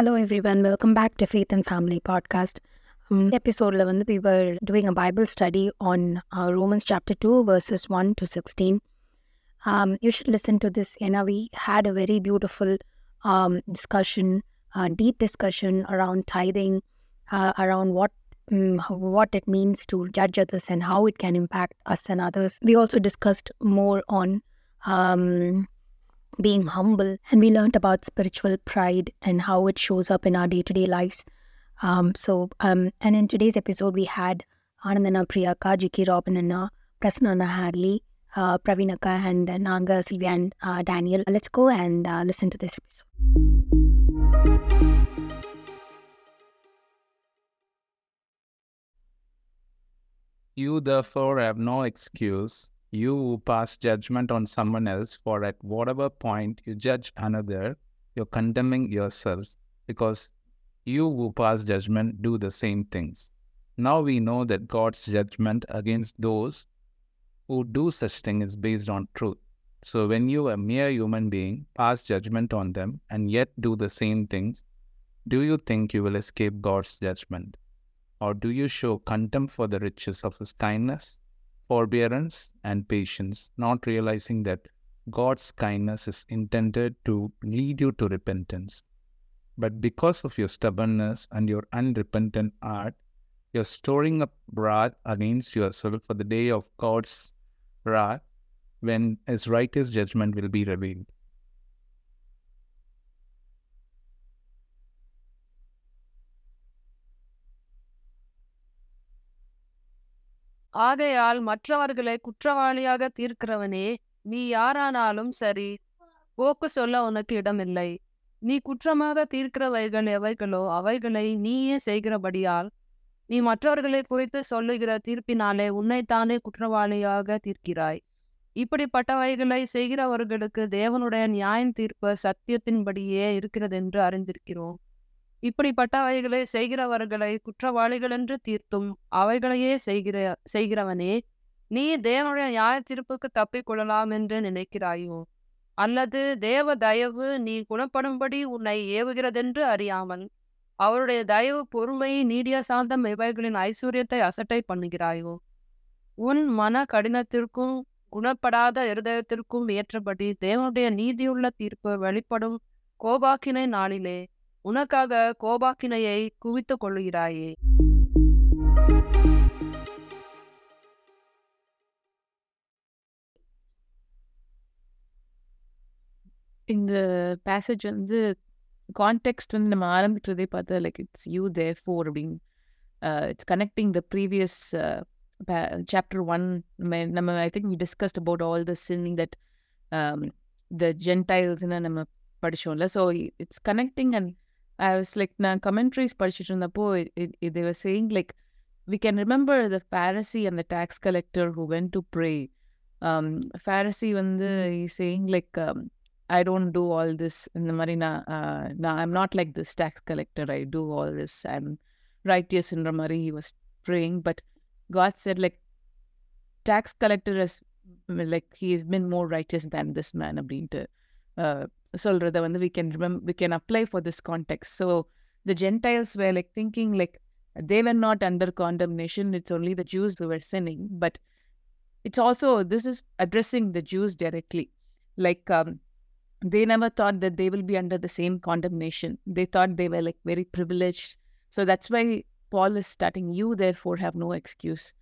Hello, everyone. Welcome back to Faith and Family Podcast. Hmm. Episode 11, we were doing a Bible study on uh, Romans chapter 2, verses 1 to 16. Um, you should listen to this. You know, we had a very beautiful um, discussion, uh, deep discussion around tithing, uh, around what mm, what it means to judge others and how it can impact us and others. We also discussed more on um, being humble, and we learned about spiritual pride and how it shows up in our day to day lives. Um, so, um, and in today's episode, we had Anandana Priyaka, J.K. Robin Anna, Prasanna Hadley, uh, Pravinaka, and uh, Nanga, Sylvia, and uh, Daniel. Let's go and uh, listen to this episode. You therefore have no excuse, you pass judgment on someone else, for at whatever point you judge another, you're condemning yourself, because you who pass judgment do the same things. Now we know that God's judgment against those who do such things is based on truth. So when you, a mere human being, pass judgment on them and yet do the same things, do you think you will escape God's judgment? Or do you show contempt for the riches of His kindness, forbearance, and patience, not realizing that God's kindness is intended to lead you to repentance? But because of your stubbornness and your unrepentant heart, you're storing up wrath against yourself for the day of God's wrath when His righteous judgment will be revealed. ஆகையால் மற்றவர்களை குற்றவாளியாக தீர்க்கிறவனே நீ யாரானாலும் சரி போக்கு சொல்ல உனக்கு இடமில்லை. நீ குற்றமாக தீர்க்கிறவைகள் எவைகளோ அவைகளை நீயே செய்கிறபடியால் நீ மற்றவர்களை குறித்து சொல்லுகிற தீர்ப்பினாலே உன்னைத்தானே குற்றவாளியாக தீர்க்கிறாய். இப்படிப்பட்டவைகளை செய்கிறவர்களுக்கு தேவனுடைய நியாயம் தீர்ப்பு சத்தியத்தின்படியே இருக்கிறதென்று அறிந்திருக்கிறோம். இப்படிப்பட்டவைகளை செய்கிறவர்களை குற்றவாளிகள் என்று தீர்த்தும் அவைகளையே செய்கிற செய்கிறவனே நீ தேவனுடைய நியாய தீர்ப்புக்கு தப்பிக்கொள்ளலாம் என்று நினைக்கிறாயோ? அல்லது தேவ தயவு நீ குணப்படும்படி உன்னை ஏவுகிறதென்று அறியாமல் அவருடைய தயவு பொறுமை நீடிய சாந்தம் இவைகளின் ஐஸ்வர்யத்தை அசட்டை பண்ணுகிறாயோ? உன் மன கடினத்திற்கும் குணப்படாத இருதயத்திற்கும் ஏற்றபடி தேவனுடைய நீதியுள்ள தீர்ப்பு வெளிப்படும் கோபாக்கினை நாளிலே உனக்காக கோபாக்கினையை குவித்துக் கொள்கிறாயே இந்த பேசேஜ் வந்து கான்டெக்ட் வந்து நம்ம ஆரம்பிக்கிறதே பார்த்தா like it's you there four அப்படின்னு it's connecting the previous chapter one நம்ம நம்ம I think we discussed about all the sin that the ஜென்டைல்ஸ்னு நம்ம படித்தோம்ல so it's connecting and I was like நான் கமெண்ட்ரிஸ் படிச்சுட்டு இருந்தப்போ இது was saying like we can remember the Pharisee and the tax collector who went to pray Pharisee வந்து saying like I don't do all this இந்த மாதிரி நான் நான் I'm not like this tax collector I do all this I'm ரைட்டியஸ்ன்ற மாதிரி he was praying but God said like tax collector is like he is been more righteous than this man அப்படின்ட்டு சொல்கிறத வந்து we can remember we can apply for this context so the gentiles were like thinking like they were not under condemnation it's only the jews who were sinning but it's also this is addressing the jews directly like um, they never thought that they will be under the same condemnation they thought they were like very privileged so that's why paul is starting you therefore have no excuse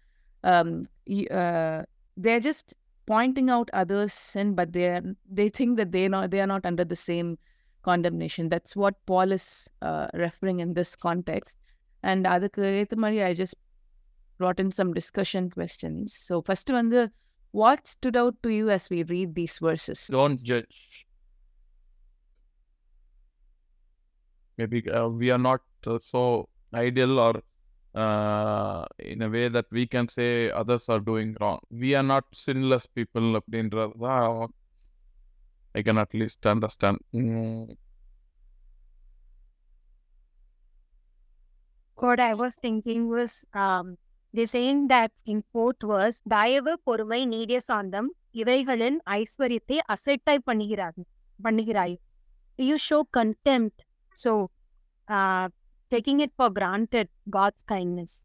um, uh, they're just pointing out others sin but they are they think that they not they are not under the same condemnation that's what paul is uh, referring in this context and அதுக்கு ஏற்ற மாதிரி I just brought in some discussion questions. So first one, the what stood out to you as we read these verses? Don't judge. Maybe uh, we are not uh, so ideal or uh, in a way that we can say others are doing wrong. We are not sinless people. அப்படின்றதுதான் I can at least understand. Mm. what I was thinking was um, they saying that in fourth verse, தயவு பொறுமை நீடிய சாந்தம் இவைகளின் ஐஸ்வர்யத்தை அசட்டை பண்ணுகிறார் பண்ணுகிறாய் you show contempt uh, taking it for granted God's kindness.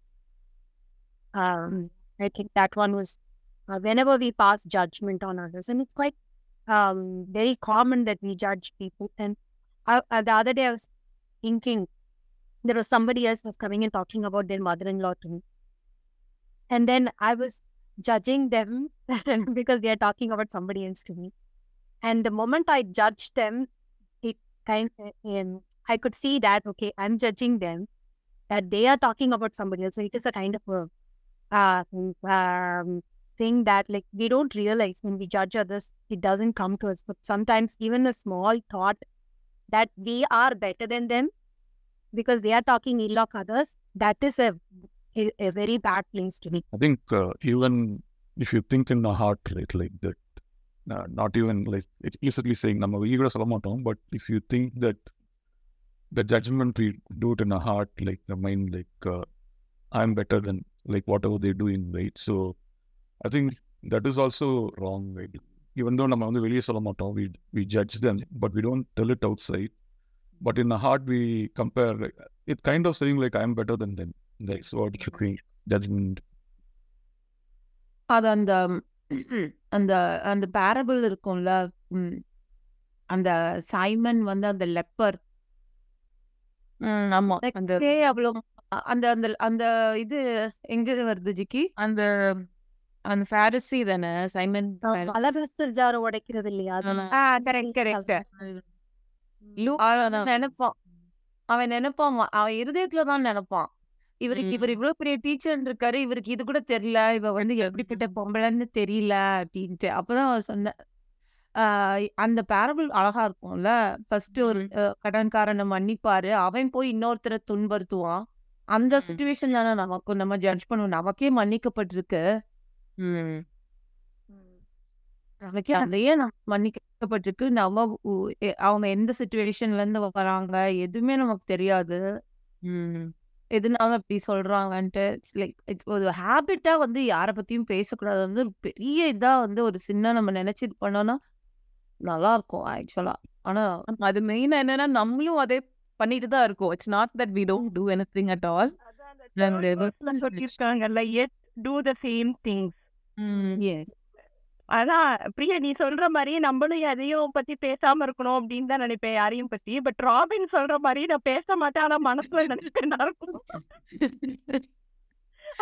Um, I think that one was uh, whenever we pass judgment on others, and it's quite um, very common that we judge people. And I, uh, the other day I was thinking there was somebody else was coming and talking about their mother-in-law to me, and then I was judging them because they are talking about somebody else to me. And the moment I judged them, it kind of, um, I could see that, okay, I'm judging them, that they are talking about somebody else. So it is a kind of a uh, um, thing that like we don't realize when we judge others, it doesn't come to us. But sometimes even a small thought that we are better than them because they are talking ill of others, that is a, a, a very bad place to be. I think uh, even if you think in the heart, like that, uh, not even like it's easily saying, but if you think that the judgment we do it in our heart, like the mind, like uh, I'm better than like whatever they're doing, right? So I think that is also wrong, right? Even though நம்ம வந்து வெளியே சொல்ல மாட்டோம், we we judge them, but we don't tell it outside. But in the heart, we compare. Like, it kind of saying like I'm better than them. That's what you think. Judgment. அது அந்த அந்த அந்த parable இருக்கும்ல ம், அந்த Simon வந்து அந்த leper ஆமா. அந்த அந்த அந்த அந்த இது எங்க வருது ஜிக்கி? அந்த அந்த ஃபேரசி தானே சைமன் ஜார் உடைக்கிறது இல்லையா? அது கரெக்ட் கரெக்ட் அவன் நினைப்பான். அவன் நினைப்பான். அவன் இருதயத்துல தான் நினைப்பான். இவருக்கு இவர் இவ்வளவு பெரிய டீச்சர் இருக்காரு. இவருக்கு இது கூட தெரியல. இவ வந்து எப்படிப்பட்ட பொம்பளைன்னு தெரியல அப்படின்ட்டு. அப்பதான் அவன் சொன்ன அந்த பேரபிள் அழகா இருக்கும்ல. ஃபர்ஸ்ட் ஒரு கடன்காரனை மன்னிப்பாரு. அவன் போய் இன்னொருத்தரை துன்புறுத்துவான். அந்த சுச்சுவேஷன் தானே நமக்கு நம்ம ஜட்ஜ் பண்ணுவோம். நமக்கே மன்னிக்கப்பட்டிருக்கு. நமக்கே நிறைய மன்னிக்கப்பட்டிருக்கு. நம்ம அவங்க எந்த சுச்சுவேஷன்ல இருந்து வராங்க? எதுவுமே நமக்கு தெரியாது. எதனால அப்படி சொல்றாங்கன்ட்டு இட்ஸ் லைக் இட்ஸ் ஒரு ஹேபிட்டா வந்து யாரை பத்தியும் பேசக்கூடாது. வந்து ஒரு பெரிய இதா வந்து ஒரு சின்ன நம்ம நினைச்சு இது பண்ணோம்னா நல்லா இருக்கும் ஆக்சுவலா. ஆனா அது மெயினா என்னன்னா நம்மளும் அதே பண்ணிட்டு தான் இருக்கோம். It's not that we don't do anything at all சொல்லியிருக்காங்கல்ல எட் டூ த சேம் திங்ஸ் அதான் பிரியா நீ சொல்ற மாதிரி நம்மளும் எதையும் பத்தி பேசாம இருக்கணும் அப்படின்னு தான் நினைப்பேன் யாரையும் பத்தி. பட் ராபின் சொல்ற மாதிரி நான் பேச மாட்டேன். ஆனா மனசுல நினைச்சுட்டு இருக்கும்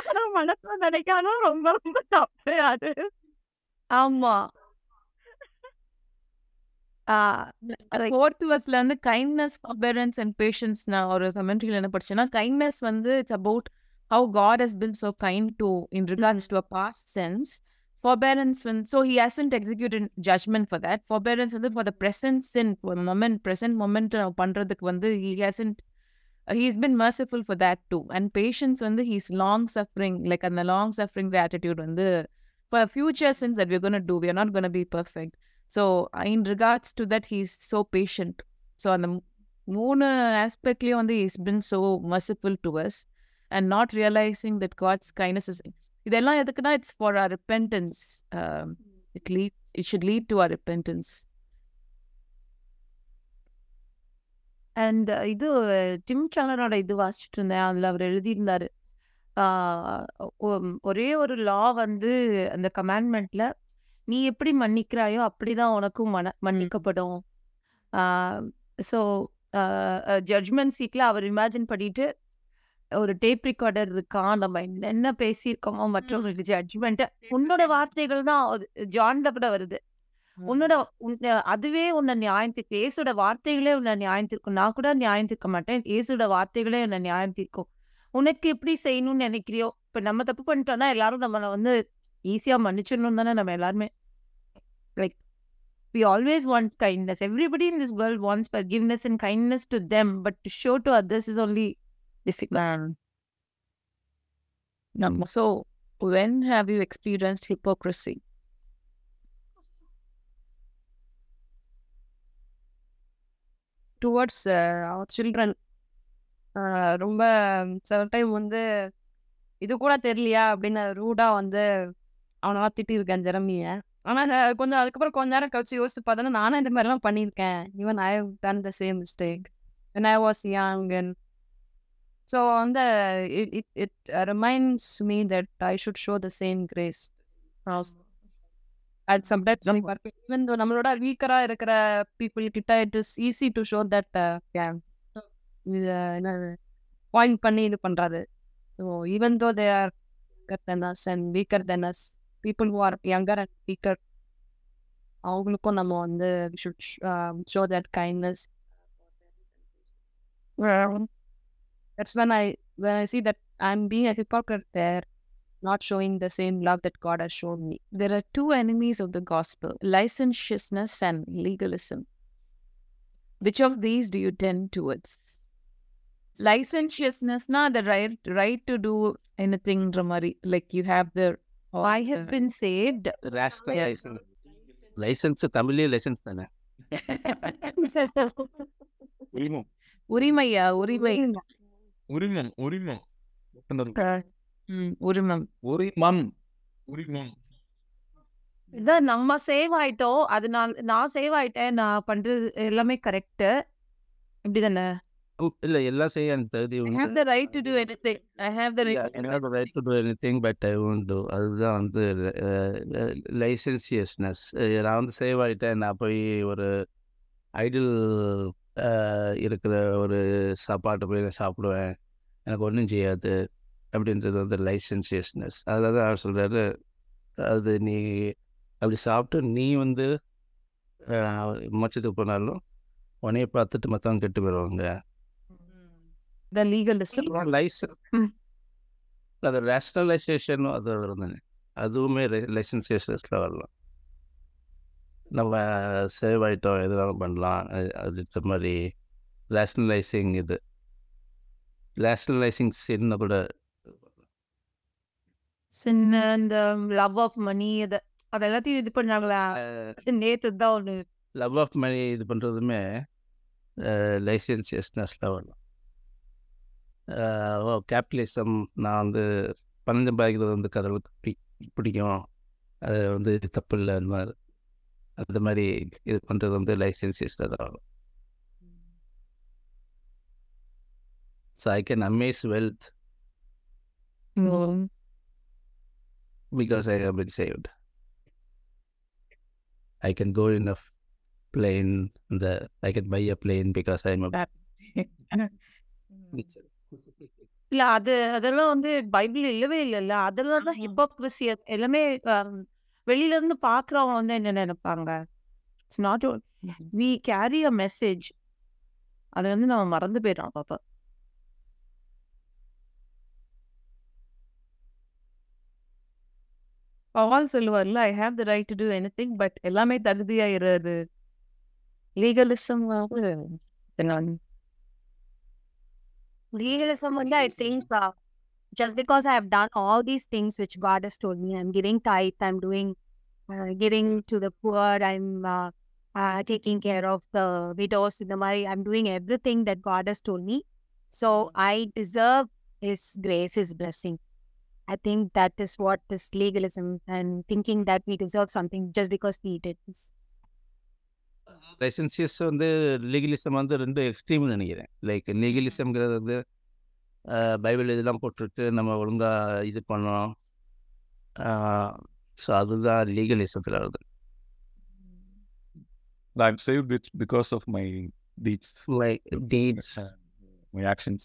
ஆனா மனசுல நினைக்காலும் ரொம்ப ரொம்ப தப்பு அது. ஆமா. ஃபோர்த் வர்ஸ்ல வந்து கைண்ட்னஸ் forbearance அண்ட் பேஷன்ஸ் நான் ஒரு கமெண்ட்ரியில் என்ன படிச்சேன்னா கைண்ட்னஸ் வந்து it's about how God has been so kind to in regards to a past sins forbearance வந்து so he hasn't executed judgment for that forbearance வந்து for the present sin moment present moment பண்ணுறதுக்கு வந்து he hasn't he's been merciful for that too and patience வந்து he's long suffering like அந்த long suffering attitude வந்து for future sins that we're going to do we're not going to be perfect So in regards to that he is so patient so அந்த மூணு ஆஸ்பெக்ட்லேயும் வந்து is been so merciful to us and not realising that God's kindness is இதெல்லாம் எதுக்குன்னா it's for our repentance it lead it should lead to our repentance and இது Tim கேலனோட இது வாசிச்சுட்டு இருந்தேன் அதில் அவர் எழுதியிருந்தாரு ஒரே ஒரு லா வந்து அந்த கமாண்ட்மெண்ட்டில் நீ எப்படி மன்னிக்கிறாயோ அப்படிதான் உனக்கும் மன மன்னிக்கப்படும். ஸோ ஜட்மெண்ட் சீட்ல அவர் இமேஜின் பண்ணிட்டு ஒரு டேப் ரெக்கார்டர் இருக்கான் நம்ம என்னென்ன பேசியிருக்கோமோ மற்றவங்களுக்கு ஜட்ஜ்மெண்ட் உன்னோட வார்த்தைகள் தான் ஜான்ல கூட வருது. உன்னோட உன்ன- அதுவே உன்னை நியாயம் தீர்க்கும் இயேசுட வார்த்தைகளே உன்னை நியாயம் தீர்க்கும் நான் கூட நியாயம் தீர்க்க மாட்டேன். இயேசுட வார்த்தைகளே உன்னை நியாயம் தீர்க்கும் உனக்கு எப்படி செய்யணும்னு நினைக்கிறியோ? இப்ப நம்ம தப்பு பண்ணிட்டோம்னா எல்லாரும் நம்மளை வந்து ஈஸியா மன்னிச்சிடணும் தானே நம்ம எல்லாருமே. like we always want kindness everybody in this world wants forgiveness and kindness to them but to show to others is only difficult Nam- so when have you experienced hypocrisy towards children ரொம்ப சில time வந்து இது கூட தெரியலையா அப்படின்னு ரூடா வந்து அவனெல்லாம் திட்டிருக்கேன் ஜெரமிய ஆனா நான் கொஞ்சம் அதுக்கப்புறம் கொஞ்ச நேரம் கழிச்சு யோசிச்சு பார்த்தோன்னா நானும் இந்த மாதிரிலாம் பண்ணியிருக்கேன் even I done the same mistake when I was young and so on the it it, it uh, reminds me that I should show the same grace at even though நம்மளோட வீக்கரா இருக்கிற people கிட்ட show that uh, yeah இது என்ன point பண்ணி இது பண்றது so even though they are younger than us and weaker than us people who are younger and weaker அவங்களுக்கும் நம்ம வந்து we should uh, show that kindness that's when I when I see that I'm being a hypocrite there not showing the same love that God has shown me There are two enemies of the gospel licentiousness and legalism. Which of these do you tend towards? Licentiousness, not the right right to do anything dramari. Like you have the I have been saved. Rational licence licence தமிழ்லேயே licence தானே? உரிமம். உரிமையா? உரிமை. உரிமம். உரிமம் ம், உரிமம். உரிமம். உரிமம். இதான் நம்ம சேவ் ஆயிட்டோம். அது நான் நான் சேவ் ஆயிட்டேன். நான் பண்றது எல்லாமே கரெக்ட் இப்படிதானே இல்லை எல்லாம் செய்ய எனக்கு தகுதி I have உண்டு the right to do anything. I have the right to I have the right to do anything, but I won't do. அதுதான் வந்து லைசன்சியஸ்னஸ் நான் வந்து சேவ் ஆகிட்டேன் நான் போய் ஒரு ஐடில் இருக்கிற ஒரு சாப்பாட்டை போய் நான் சாப்பிடுவேன். எனக்கு ஒன்றும் செய்யாது அப்படின்றது வந்து லைசன்சியஸ்னஸ் அதில் தான் அவர் சொல்கிறாரு அது நீ அப்படி சாப்பிட்டு நீ வந்து மோட்சத்துக்கு போனாலும் உன்னைய பார்த்துட்டு மற்றவங்க கெட்டு போயிடுவாங்க the legalism லைசன் அது ரேஷ்னலைசேஷனும் அது தானே அதுவுமே லைசன்சேஷன்ஸில் வரலாம் நம்ம சேவ் ஆகிட்டோம் எதுனாலும் பண்ணலாம். அதுன்ற மாதிரி ரேஷ்னலைசிங் இது. ரேஷ்னலைசிங் சின்ன கூட sin and um, love of money அது அது எல்லாத்தையும் இது பண்ணாங்களா? நேத்து தான் ஒண்ணு. லவ் ஆஃப் மணி இது பண்ணுறதுமே லைசன்சியஸ்னஸில் வரலாம் கேபிட்டலிசம் நான் வந்து பணம் சம்பாதிக்கிறது வந்து கடவுளுக்கு பி பிடிக்கும் அது வந்து தப்பு இல்லை அந்த மாதிரி அந்த மாதிரி இது பண்ணுறது வந்து லைசன்சியஸில் தான் வரும் so I can amass wealth because I have been saved. I can go in a f- plane. The I can buy a plane because I'm a. இல்ல அது அதெல்லாம் வந்து பைபிள் இல்லவே இல்லைல்ல. அதெல்லாம் தான் ஹிப்போக்ரஸி எல்லாமே um, வெளியில இருந்து பாக்குறவங்க வந்து என்ன நினைப்பாங்க? It's not we carry a message அதை வந்து நம்ம மறந்து போயிடும் பாப்பா Paul சொல்லுவார்ல I have the right to do any thing but எல்லாமே தகுதியா இருக்கு legalism Legalism only, I think, uh, just because I have done all these things which God has told me, I'm giving tithe, I'm doing, uh, giving to the poor, I'm uh, uh, taking care of the widows in the money, I'm doing everything that God has told me. So I deserve His grace, His blessing. I think that is what is legalism and thinking that we deserve something just because we did this. Licentious வந்து legalism வந்து ரெண்டு எக்ஸ்ட்ரீம்னு நினைக்கிறேன். Like லீகலிசம்ங்கிறது வந்து Bible இதெல்லாம் போட்டுட்டு நம்ம ஒழுங்காக இது பண்ணோம். ஸோ அதுதான் லீகலிசத்தில் வருது. I'm saved it because of my deeds, like deeds my actions.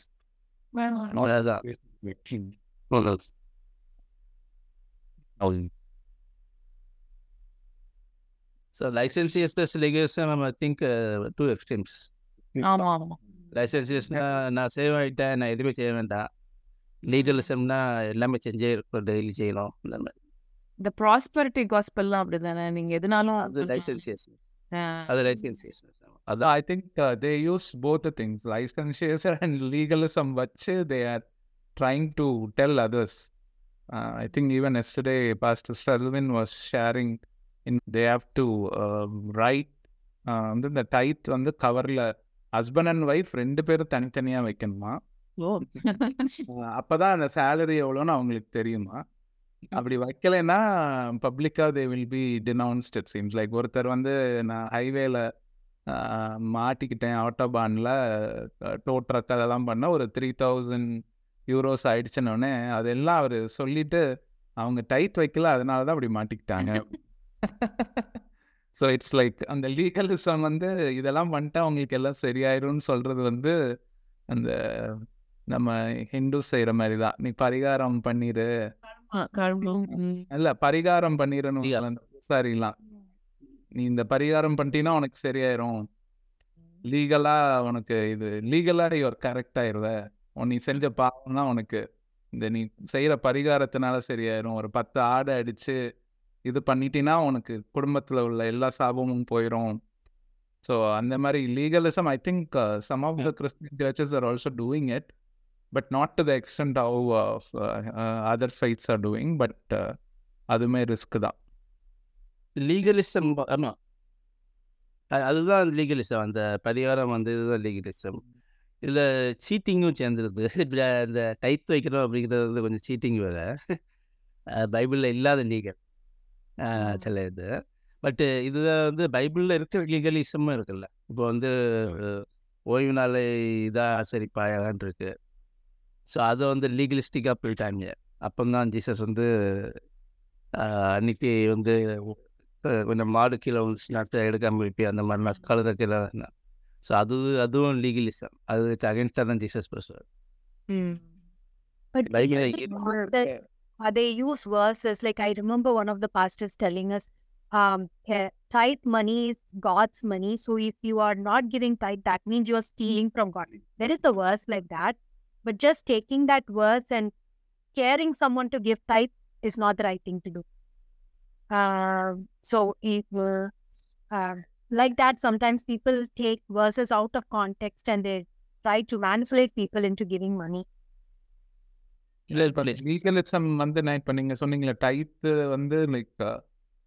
அதான் so licentious legalism I think two extremes ஆமா ஆமா லைசன்சியஸ்னா நான் சேவ் ஆகிட்டேன் நான் எதுவுமே செய்ய வேண்டாம். லீகலிசம்னா எல்லாமே செஞ்சே இருக்கணும் டெய்லி செய்யணும் இந்த மாதிரி. இந்த ப்ராஸ்பரிட்டி காஸ்பெல்லாம் அப்படிதானே? நீங்க எதுனாலும் அது லைசன்சியஸ் ஆ, அது லைசன்சியஸ் அதான் I think uh, they use both the things, licentious and legalism. Vache, they are trying to tell others. Uh, I think even yesterday, Pastor Selvin have to uh, write uh, வந்து இந்த tithe வந்து கவர்ல husband and wife ரெண்டு பேரும் தனித்தனியா வைக்கணுமா? ஓ. அஹ் அப்பதான் அந்த சேலரி எவ்வளோன்னு அவங்களுக்கு தெரியுமா? அப்படி வைக்கலைன்னா பப்ளிக்கா they will be denounced it seems like ஒருத்தர் வந்து நான் ஹைவேல மாட்டிக்கிட்டேன் ஆட்டோபானில் டோ ட்ரக் அதெல்லாம் பண்ண ஒரு த்ரீ தௌசண்ட் யூரோஸ் ஆயிடுச்சுன்னொடனே அதெல்லாம் அவர் சொல்லிட்டு அவங்க டைட் வைக்கல அதனால தான் அப்படி மாட்டிக்கிட்டாங்க. ஸோ இட்ஸ் லைக் அந்த லீகலிசம் வந்து இதெல்லாம் பண்ணிட்டா அவங்களுக்கு எல்லாம் சரியாயிரும்னு சொல்கிறது வந்து அந்த நம்ம ஹிந்து செய்கிற மாதிரி தான். நீ பரிகாரம் பண்ணிடு இல்ல பரிகாரம் பண்ணிடணும் சரிலாம் நீ இந்த பரிகாரம் பண்ணிட்டீன்னா உனக்கு சரியாயிரும். லீகலா உனக்கு இது லீகலா யுவர் கரெக்ட் ஆயிருவ. உன் நீ செஞ்ச பாவம்னா உனக்கு. இந்த நீ செய்யற பரிகாரத்தினால சரியாயிரும். ஒரு பத்து ஆடை அடிச்சு இது பண்ணிட்டீன்னா உனக்கு குடும்பத்துல உள்ள எல்லா சாபமும் போயிடும் ஸோ அந்த மாதிரி legalism I think some of the Christian churches are also doing it but not to the extent how other faiths are doing but அதுவுமே ரிஸ்க் தான். லீகலிசம் ஆமாம் அதுதான் லீகலிசம் அந்த பரிகாரம் வந்து இதுதான் லீகலிசம் இதில் சீட்டிங்கும் சேர்ந்துருது இந்த டைத் வைக்கணும் அப்படிங்கிறது வந்து கொஞ்சம் சீட்டிங் வேறு. பைபிளில் இல்லாத லீகல் சில இது பட்டு இதில் வந்து பைபிளில் இருக்கிற லீகலிசமும் இருக்குல்ல. இப்போ வந்து ஓய்வு நாளை இதாக ஆசரிப்பாயான்னு இருக்கு. ஸோ அதை வந்து லீகலிஸ்டிக்காக போயிட்டாங்க. அப்போ தான் ஜீசஸ் வந்து அன்னைக்கு வந்து கொஞ்சம் மாடு கீழே நட்டு எடுக்காமல் விப்பி அந்த மாதிரி கழுத கீழே ஸோ அது அதுவும் லீகலிசம் அதுக்கு அகேன்ஸ்டாக தான் ஜீசஸ் பேசுவார். Uh, they use verses like I remember one of the pastors telling us, um, tithe money is God's money. So if you are not giving tithe, that means you are stealing from God. There is a verse like that, but just taking that verse and scaring someone to give tithe is not the right thing to do. Um, so if uh, uh, like that, sometimes people take verses out of context and they try to manipulate people into giving money. இல்லை இப்போ legalism வந்து நான் இப்போ நீங்கள் சொன்னீங்களே டைத்து வந்து like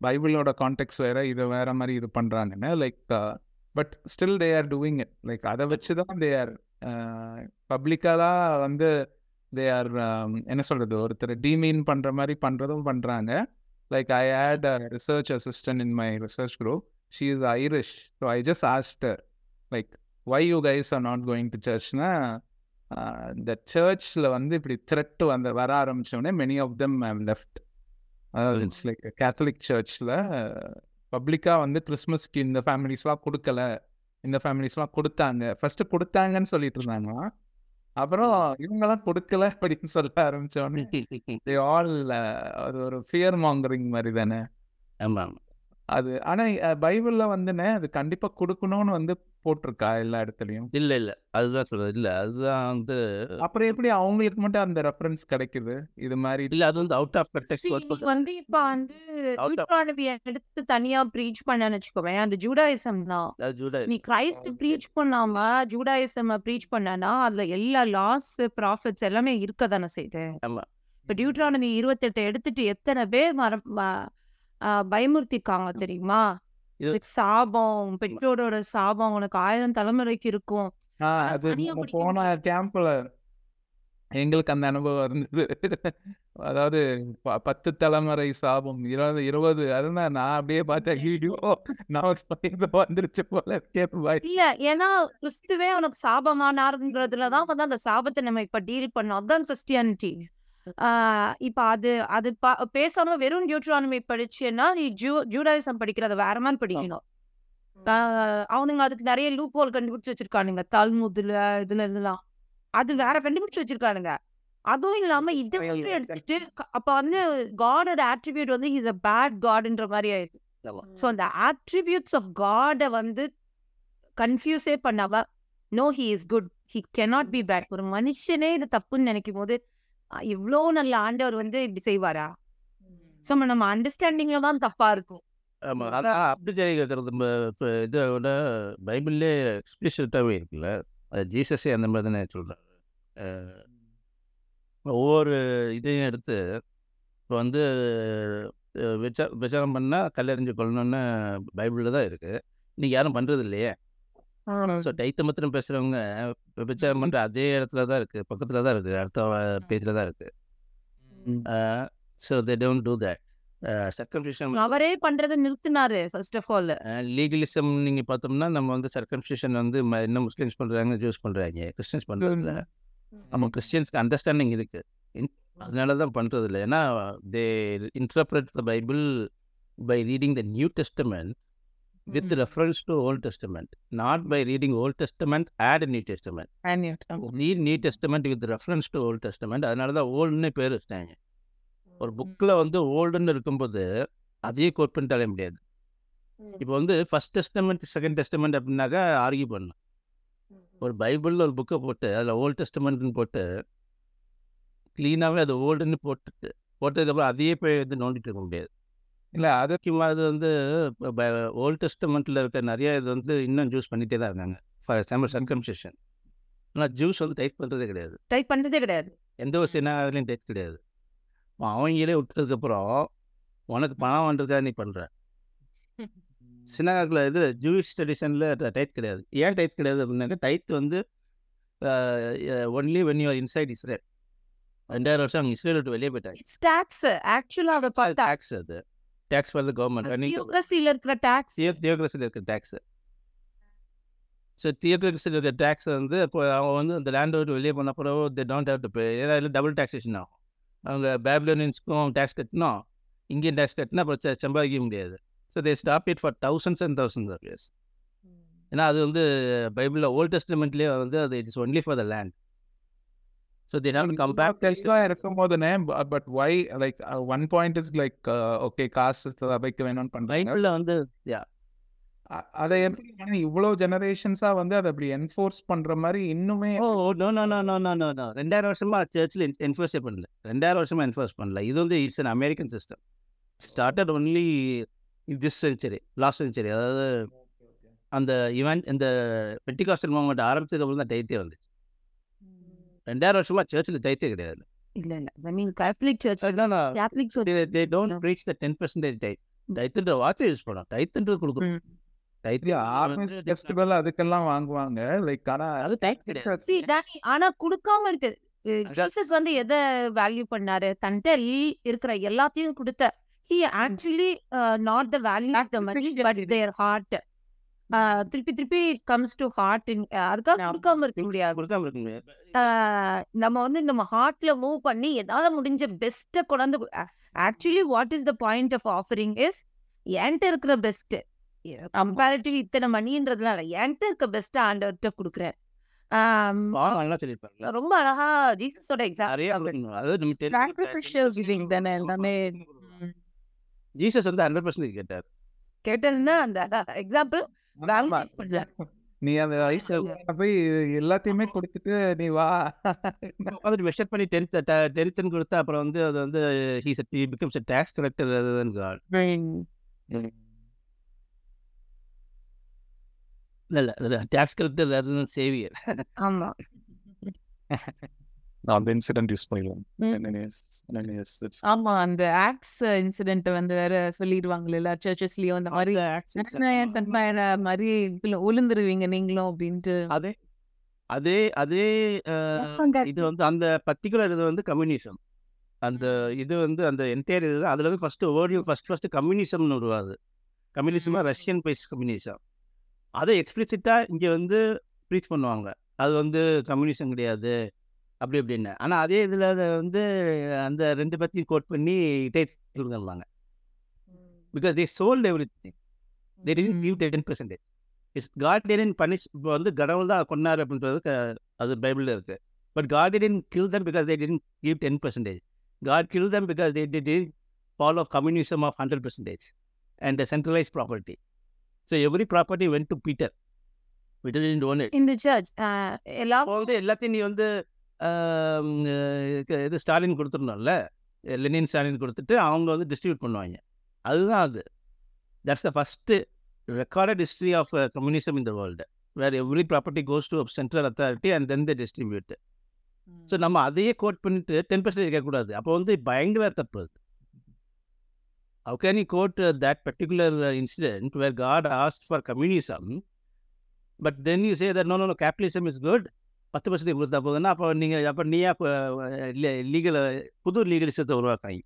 பைபிளோட contact வேற இதை வேற மாதிரி இது பண்ணுறாங்கன்னு like but still they are doing it. Like அதை வச்சு தான் தே ஆர் பப்ளிக்காக வந்து தே ஆர் என்ன சொல்கிறது ஒருத்தர் டீமீன் பண்ணுற மாதிரி பண்ணுறதும் பண்ணுறாங்க like I had research assistant in my research group. She is Irish. So I just asked her like why you guys are not going to சர்ச்னா இந்த சர்ச்சில் வந்து இப்படி த்ரெட் வந்து வர ஆரம்பிச்சோடனே many of them have left அதாவது it's like Catholic சர்ச்சில் பப்ளிக்காக வந்து கிறிஸ்மஸ்க்கு இந்த ஃபேமிலிஸ்லாம் கொடுக்கல. இந்த ஃபேமிலிஸ்லாம் கொடுத்தாங்க. ஃபர்ஸ்ட் கொடுத்தாங்கன்னு சொல்லிட்டு இருந்தாங்க. அப்புறம் இவங்கெல்லாம் கொடுக்கல அப்படின்னு சொல்ல ஆரம்பிச்சோடனே ஆல் அது ஒரு ஃபியர் மாங்கரிங் மாதிரி தானே? ஆமாம். அது. ஆனால் பைபிளில் வந்துனே அது கண்டிப்பாக கொடுக்கணும்னு வந்து போட்டிருக்கா எல்லா இடத்துலையும்? இல்லை இல்லை. அதுதான் சொல்கிறது இல்லை அதுதான் வந்து அப்புறம் எப்படி அவங்களுக்கு மட்டும் அந்த ரெஃபரன்ஸ் கிடைக்குது? இது மாதிரி இல்லை அது வந்து அவுட் ஆஃப் நீ வந்து இப்ப வந்து Out of- டியூட்ரானமியை எடுத்து தனியா ப்ரீச் பண்ணன்னு வச்சுக்கோவேன் அந்த ஜூடாயிசம் தான். அது நீ கிரைஸ்ட் ப்ரீச் பண்ணாம ஜூடாயிசம் ப்ரீச் பண்ணனா அதுல எல்லா லாஸ் ப்ராஃபிட்ஸ் எல்லாமே இருக்க தானே செய்யுது? ஆமா. இப்ப டியூட்ரானமி இருபத்தெட்டு எடுத்துட்டு எத்தனை பேர் மர ம- ஆ, பயமுறுத்திருக்காங்க தெரியுமா? இது- சாபம் பெற்றோரோட சாபம் உனக்கு ஆயிரம் தலைமுறைக்கு இருக்கும். போன கேம்ப்ல எங்களுக்கு அந்த அனுபவம் இருந்தது. அதாவது பத்து தலைமுறை சாபம் இருபது இருபது அதுதான் நான் அப்படியே பார்த்தேன் ஐயோ நான் வந்துருச்சு போல இல்ல ஏன்னா கிறிஸ்துவே உனக்கு சாபமானாருன்றதுலதான் வந்து அந்த சாபத்தை நம்ம இப்ப டீல் பண்ணோம். அதுதான் கிறிஸ்டியானிட்டி இப்ப அது அது ப- பேசாம வெறும் டியூட்ரானமி படிச்சேன்னா நீ ஜூ ஜூடாயிசம் படிக்கிறத வேற மாதிரி படிக்கணும். அவனுங்க அதுக்கு நிறைய லூப் ஹோல் கண்டுபிடிச்சு வச்சிருக்கானுங்க. தல்முதுல இதுல இதெல்லாம் அது வேற கண்டுபிடிச்சு வச்சிருக்கானுங்க. அதுவும் இல்லாம இதை எடுத்துட்டு அப்ப வந்து காடோட ஆட்ரிபியூட் வந்து இஸ் அ பேட் காட்ன்ற மாதிரி ஆயிடுது ஸோ அந்த ஆட்ரிபியூட்ஸ் ஆஃப் காடை வந்து கன்ஃபியூஸே பண்ணாம no he is good he cannot be bad ஒரு மனுஷனே இது தப்புன்னு நினைக்கும் போது இவ்ளோ நல்ல ஆண்டவர் வந்து இப்படி செய்வாரா? ஸோ நம்ம அண்டர்ஸ்டாண்டிங்ல தான் தப்பா இருக்கும். ஆமாம் அதான் அப்படி கேட்கறது இப்போ இதோட பைபிள்லே எக்ஸ்பிளிசிட்டாகவே இருக்குல்ல. அது ஜீசஸே அந்த மாதிரி தானே சொல்கிறாரு ஒவ்வொரு இதையும் எடுத்து இப்போ வந்து விசா விசாரம் பண்ணால் கல்லறிஞ்சு கொள்ளணும்னு பைபிளில் தான் இருக்குது இன்னைக்கு யாரும் பண்ணுறது இல்லையே ஸோ டைத்தை மாத்திரம் பேசுகிறவங்க விபச்சாரம் பண்ணுற அதே இடத்துல தான் இருக்குது பக்கத்தில் தான் இருக்குது அடுத்த பேஜில் தான் இருக்குது so they don't do that circumcision அவரே பண்றதை நிறுத்தினாரு ஃபர்ஸ்ட் ஆஃப் ஆல் லீகலிசம் நீங்கள் பார்த்தோம்னா நம்ம வந்து சர்க்கம்சிஷன் வந்து இன்னும் முஸ்லீம்ஸ் பண்ணுறாங்க ஜூஸ் பண்ணுறாங்க கிறிஸ்டியன்ஸ் பண்ணுறதில்ல நம்ம கிறிஸ்டியன்ஸ்க்கு அண்டர்ஸ்டாண்டிங் இருக்குது அதனால தான் பண்ணுறது இல்லை ஏன்னா they interpret the Bible by reading the New Testament with reference to Old Testament not by reading Old Testament at New Testament read New Testament with reference to Old Testament அதனால தான் ஓல்டுன்னு பேர் வச்சிட்டாங்க. ஒரு புக்கில் வந்து ஓல்டுன்னு இருக்கும்போது அதையே கோட் பண்ணிட்டாலே முடியாது. இப்போ வந்து ஃபர்ஸ்ட் டெஸ்டமெண்ட் செகண்ட் டெஸ்டமெண்ட் அப்படின்னாக்கா ஆர்கியூ பண்ணலாம். ஒரு பைபிளில் ஒரு புக்கை போட்டு அதில் ஓல்ட் டெஸ்டமெண்ட்னு போட்டு க்ளீனாகவே அது ஓல்டுன்னு போட்டுட்டு போட்டதுக்கப்புறம் அதையே போய் வந்து நோண்டிட்டு இருக்க முடியாது. இல்லை அது முக்கியமாக அது வந்து ஓல்ட் டெஸ்டமெண்ட்டில் இருக்க நிறைய இது வந்து இன்னும் ஜூஸ் பண்ணிகிட்டே தான் இருக்காங்க. ஃபார் எக்ஸாம்பிள் சர்க்கம்சேஷன் ஆனால் ஜூஸ் வந்து டைப் பண்ணுறதே கிடையாது. டைப் பண்றதே கிடையாது. எந்த ஒரு சினாவிலையும் டைப் கிடையாது. அவங்களே விட்டதுக்கப்புறம் உனக்கு பணம் வந்திருக்கா நீ பண்ணுற சினாகில் இது ஜூஸ் ட்ரெடிஷனில் டைத் கிடையாது. ஏன் டைத் கிடையாது அப்படின்னாக்க டைத் வந்து only when you are inside Israel ரெண்டாயிரம் வருஷம் அவங்க இஸ்ரேல் விட்டு வெளியே போயிட்டாங்க. டாக்ஸ் ஆக்சுவலா அதை. டேக்ஸ் ஃபார் த கவர்மெண்ட் தியோக்ரஸில இருக்கிற டாக்ஸ் தியோக்ரஸில் இருக்க டேக்ஸ் ஸோ தியோக்ரஸில் இருக்க டேக்ஸ் வந்து இப்போ அவங்க வந்து அந்த லேண்ட் விட்டு வெளியே போன பிறகு they don't have to pay ஏன்னா இல்லை டபுள் டாக்ஸேஷன் ஆகும். அவங்க பேபிலோனியன்ஸ்க்கும் டேக்ஸ் கட்டணும் இந்தியன் டேக்ஸ் கட்டினா அப்புறம் சம்பாதிக்க முடியாது. So they stop it for thousands and thousands of years ஏன்னா அது வந்து பைபிளில் ஓல்ட் டெஸ்ட்மெண்ட்லேயே வந்து அது it is only for the land so they have come back டெஸ்ட்லாம் இருக்கும் போதுனே but why like one point is like okay காசு சபைக்கு வேணும்னு பைபிளில் வந்து யா அதை எப்படி ஆனா இவ்வளோ ஜெனரேஷன்ஸா வந்து அதை அப்படி என்ஃபோர்ஸ் பண்ற மாதிரி இன்னுமே ஓ no no no no no no no ரெண்டாயிரம் வருஷமா சர்ச்சில் என்ஃபோர்ஸே பண்ணல. ரெண்டாயிரம் வருஷமா என்ஃபோர்ஸ் பண்ணல. இது வந்து it's an American system started only this century last century அதாவது அந்த இவன் இந்த பெட்டிகாஸ்டல் மூமெண்ட் ஆரம்பிச்சதுக்கு அப்புறம் தான் டைத்தே வந்துச்சு. ரெண்டாயிரம் வருஷமா சர்ச்சில் டைத்தே கிடையாது. இல்ல இல்ல. I mean Catholic church Catholic church they don't reach the ten percentage tithe டைத்துன்ற வார்த்தை யூஸ் பண்ணலாம். டைத்துன்றது கொடுக்கணும் ஃபெஸ்டிவல் அதுக்கெல்லாம் வாங்குவாங்க. லைக் ஆனா அது டைத் கிடையாது. ஆனா குடுக்காம இருக்கு. ஜீசஸ் வந்து எதை வேல்யூ பண்ணாரு? தன்ட்ட இருக்கிற எல்லாத்தையும் கொடுத்த. He actually not the value of the money but their heart திருப்பி திருப்பி கம்ஸ் டு ஹார்ட் அதுக்காக கொடுக்காம இருக்க முடியாது. கொடுக்காம இருக்க முடியாது. நம்ம வந்து நம்ம ஹார்ட்ல மூவ் பண்ணி என்னால முடிஞ்ச பெஸ்ட்டை கொண்டாந்து actually what is the point of offering is என்கிட்ட இருக்கிற பெஸ்ட் கம்பேரிட்டிவ் இத்தனை மணின்றதுனால என்கிட்ட இருக்க பெஸ்ட் ஆண்டவர்கிட்ட கொடுக்குறேன். ரொம்ப அழகா ஜீசஸோட தானே எல்லாமே. ஜீசஸ் வந்து ஹண்ட்ரட் பர்சன்டேஜ் கேட்டார். கேட்டதுன்னா அந்த எக்ஸாம்பிள். நீ அந்த வயசுல போய் எல்லாத்தையுமே கொடுத்துட்டு நீ வா. வந்துட்டு மெஷர் பண்ணி டென்த் டென்த்துன்னு கொடுத்தா அப்புறம் வந்து அது வந்து ஹீஸ் பிகம்ஸ் டேக்ஸ் கலெக்டர் அதுதான் காட் இல்லை இல்லை டேக்ஸ் கலெக்டர் அதுதான் சேவியர் ஆமா. அந்த இன்சிடென்ட் யூஸ் it's- ஆமா அந்த ஆக்ஸ் இன்சிடென்ட் வந்து வேற சொல்லிடுவாங்கல்ல சர்ச்சஸ்லயும் அந்த மாதிரி. Sapphira மாதிரி உளுந்துருவீங்க நீங்களும் அப்படின்ட்டு. அதே அதே அதே இது வந்து அந்த பர்டிகுலர் இது வந்து கம்யூனிசம் அந்த இது வந்து அந்த என்டையர் இது அதில் வந்து ஃபஸ்ட்டு ஓடியோ ஃபஸ்ட் ஃபஸ்ட்டு கம்யூனிசம்னு உருவாது கம்யூனிசமாக ரஷ்யன் பேஸ் கம்யூனிசம் அதை எக்ஸ்பிளிசிட்டாக இங்கே வந்து ப்ரீச் பண்ணுவாங்க. அது வந்து கம்யூனிசம் கிடையாது. அப்படி இப்படின்னு. ஆனால் அதே இதில் வந்து அந்த ரெண்டு பற்றியும் கோட் பண்ணி டைத்துருந்தாங்க because they sold everything they didn't give ten percentage is God then punish இப்போ வந்து கடவுள் தான் கொண்டாரு அப்படின்றது அது பைபிளில் இருக்கு. But God then kill them because they didn't give ten percentage God kill them because they then follow communism of hundred percentage and centralise property so every property went to Peter Peter in own it இந்த church எல்லாத்தையும் நீ வந்து இது Stalin கொடுத்துருந்தோம்ல Lenin Stalin கொடுத்துட்டு அவங்க வந்து distribute பண்ணுவாங்க. அதுதான் அது. That's the first recorded history of communism in the world where every property goes to central authority and then the distribute so நம்ம அதையே கோட் பண்ணிட்டு டென் பர்சன்டேஜ் கேட்கக்கூடாது அப்போ வந்து பயங்கர தப்பு அது. How can you quote uh, that particular uh, incident where God asked for communism, but then you say that no, no, no, capitalism is good? பத்து பர்சன்டேஜ் கொடுத்தா போதுன்னா அப்போ நீங்கள் அப்போ நீயா லீகலை புது லீகலிசத்தை உருவாக்குறீங்க.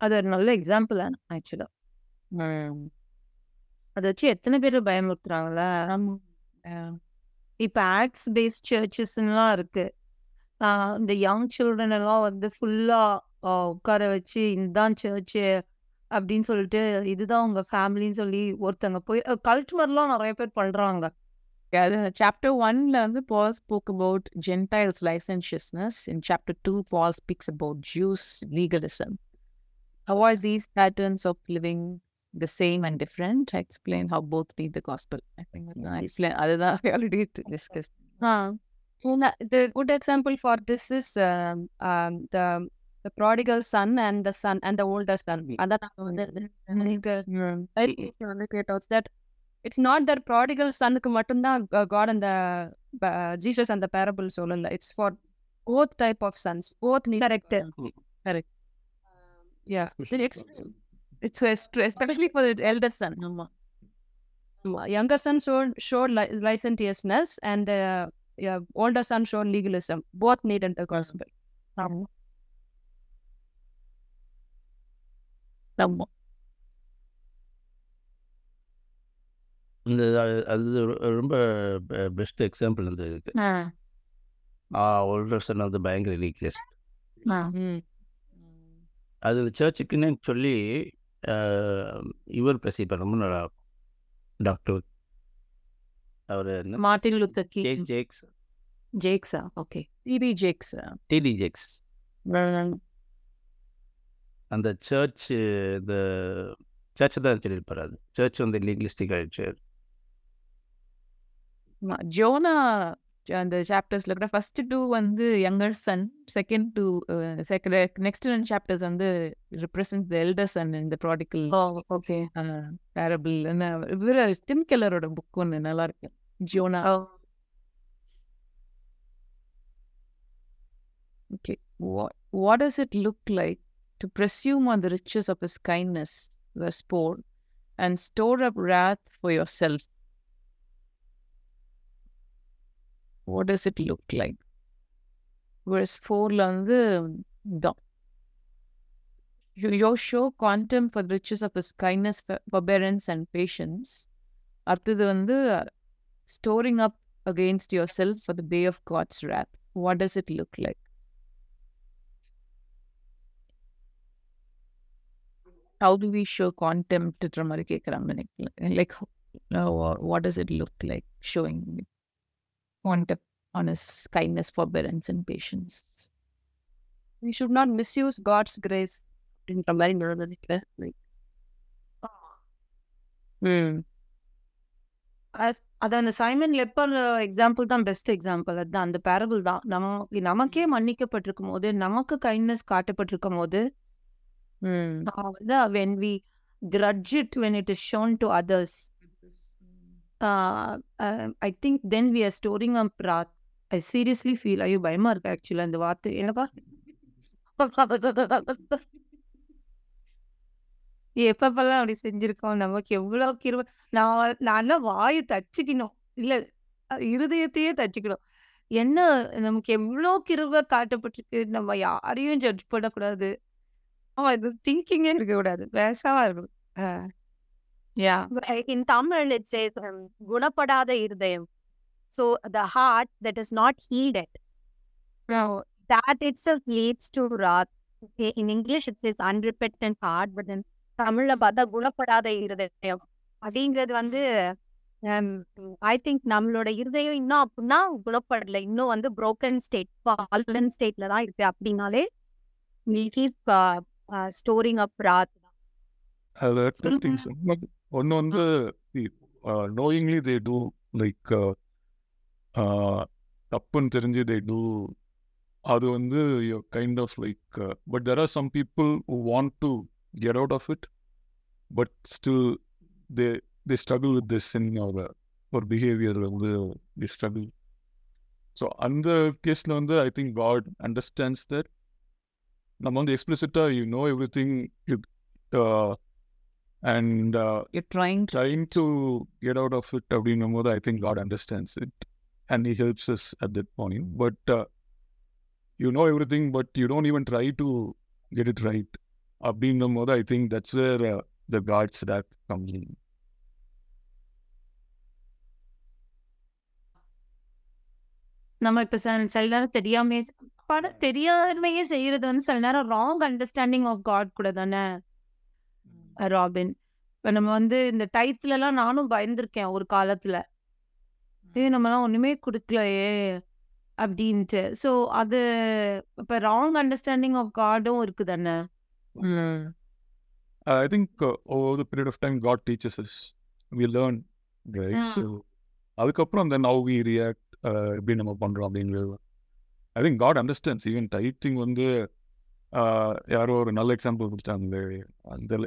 அது ஒரு நல்ல எக்ஸாம்பிள் தான் ஆக்சுவலாக அதை வச்சு எத்தனை பேர் பயமுறுத்துறாங்கள இப்போ ஆக்ட்ஸ் பேஸ்ட் சர்ச்சஸ்லாம் இருக்கு. இந்த யங் சில்ட்ரன் எல்லாம் வந்து ஃபுல்லாக உட்கார வச்சு இந்த சர்ச்சு அப்படின்னு சொல்லிட்டு இதுதான் உங்க ஃபேமிலின்னு சொல்லி ஒருத்தங்க போய் கல்ட் மாதிரிலாம் நிறைய பேர் பண்றாங்க Chapter 1 வந்து Paul spoke about Gentiles' licentiousness. In chapter 2, Paul speaks about Jews' legalism. Avoid these patterns of living the same and different. I explain how both need the gospel. I think I explain அதுதான் discussed. Uh, una- the good example for this is um, um, the the prodigal son and the son and the older son. அதான் நாங்க வந்து எனக்கு வந்து கேட்டோம் that it's not that prodigal sonக்கு மட்டும்தான் God and the uh, Jesus and the parable சொல்லல it's for both type of sons both need Correct. correct yeah it's It's es- especially for the elder son. ஆமா. younger son showed showed li- licentiousness and the yeah, older son showed legalism both needed the gospel ஆமா. இந்த அது- ரொம்ப best example இந்த இதுக்கு. ஆ, older Sun வந்து பயங்கர லீக்லெஸ்ட் ஆ. அது சர்ச்சுக்குன்னு சொல்லி ஆஹ், இவர் பேசிட்டு ரொம்ப நல்லா டாக்டர் அவர் என்ன? Martin Luther Jake King Jakes ஜேக்ஸா okay TD Jakes TD Jakes அந்த சர்ச் இந்த சர்ச் தான் சொல்லியிருப்பாரு அது. சர்ச் வந்து லீக்லிஸ்டிக் ஆயிடுச்சு. ஜோனா அந்த சாப்டர்ஸ்ல கூட ஃபர்ஸ்ட் டூ வந்து younger son second two second next ரெண்டு சாப்டர்ஸ் வந்து ரிப்ரசன்ட் த எல்டர் சன் இந்த ப்ராடிக்கல் ஓகே பேரபிள் இவர் டிம் கெல்லரோட புக் ஒன்று நல்லா இருக்கு ஜோனா Okay. What, what does it look like to presume on the riches of his kindness, verse 4, and store up wrath for yourself? What does it look like? Verse 4 ல வந்து இதான். You, you show contempt for the riches of his kindness, for- forbearance, and patience. அடுத்தது வந்து storing up against yourself for the day of God's wrath. What does it look like? How do we show contempt ன்ற மாதிரி கேட்குறாங்க நினைக்கிறேன் like what does it look like showing contempt on his kindness forbearance and patience we should not misuse god's grace அப்படின்ற மாதிரி நான் நினைக்கிறேன். Like, அது அந்த சைமன் லெப்பர் எக்ஸாம்பிள் தான் பெஸ்ட் எக்ஸாம்பிள் அதுதான் அந்த பேரபிள் தான். நம்ம நமக்கே மன்னிக்கப்பட்டிருக்கும் போது நமக்கு கைண்ட்னஸ் காட்டப்பட்டிருக்கும் போது நான் வந்து when we grudge it when it is shown to others. Uh, uh, i think then we are storing up wrath. I seriously feel ஐயோ பயமா இருக்கு ஆக்சுவலா இந்த வார்த்தை. என்னப்பா? எப்பப்பெல்லாம் அப்படி செஞ்சிருக்கோம்? நமக்கு எவ்வளவு கிருப நான் நான் வாயை தச்சுக்கணும்? இல்ல இருதயத்தையே தச்சுக்கணும். என்ன நமக்கு எவ்வளோ கிருப காட்டப்பட்டிருக்கு? நம்ம யாரையும் ஜட்ஜ் பண்ணக்கூடாது. ஆமா இது திங்கிங்கே இருக்கக்கூடாது பேசாம இருக்கணும் யா. In Tamil it says um, குணப்படாத இருதயம். So the heart that is not healed it so that itself leads to wrath. Okay in English it says unrepentant heart but தமிழ்ல பார்த்தா குணப்படாத இருதயம். அப்படிங்கிறது வந்து um, ஐ திங்க் நம்மளோட இருதயம் இன்னும் அப்படின்னா குணப்படல. இன்னும் வந்து broken ஸ்டேட் ஃபாலன் ஸ்டேட்ல தான் இருக்கு. அப்படின்னாலே we keep uh, storing up wrath. அதில் டூ திங்ஸ் ஒன்று வந்து நோயிங்லி தே டூ லைக் தப்புன்னு தெரிஞ்சு தே டூ அது வந்து kind of like but there are some people who want to get out of it but still they they struggle with this in ஒரு ஒரு behaviour வந்து the struggle so அந்த கேஸில் வந்து I think God understands that நம்ம வந்து எக்ஸ்பிளிசிட்டாக you know everything you and uh, you're trying to trying to get out of it அப்படின்னும் போது I think God understands it and He helps us at that point. But uh, you know everything, but you don't even try to get it right. அப்படின்னும் போது I think that's where the God's that comes in நம்ம இப்ப சில சில நேரம் தெரியாமே பட தெரியாமையே செய்யறது வந்து சில நேரம் ராங் அண்டர்ஸ்டாண்டிங் ஆஃப் காட் கூட தானே? ராபின் இப்ப நம்ம வந்து இந்த டைத்துல எல்லாம் நானும் பயந்துருக்கேன் ஒரு காலத்துல. ஏ நம்மலாம் ஒண்ணுமே கொடுக்கலையே அப்படின்ட்டு. ஸோ அது இப்ப ராங் அண்டர்ஸ்டாண்டிங் ஆஃப் காடும் இருக்கு தானே? I think over the period of time God teachers is we learn right. So அதுக்கப்புறம் தென் ஹவு வி ரியாக்ட் எப்படி நம்ம பண்ணுறோம் அப்படிங்கிறது. I think God understands even tithing வந்து யாரோ ஒரு நல்ல எக்ஸாம்பிள் கொடுத்தாங்க அந்த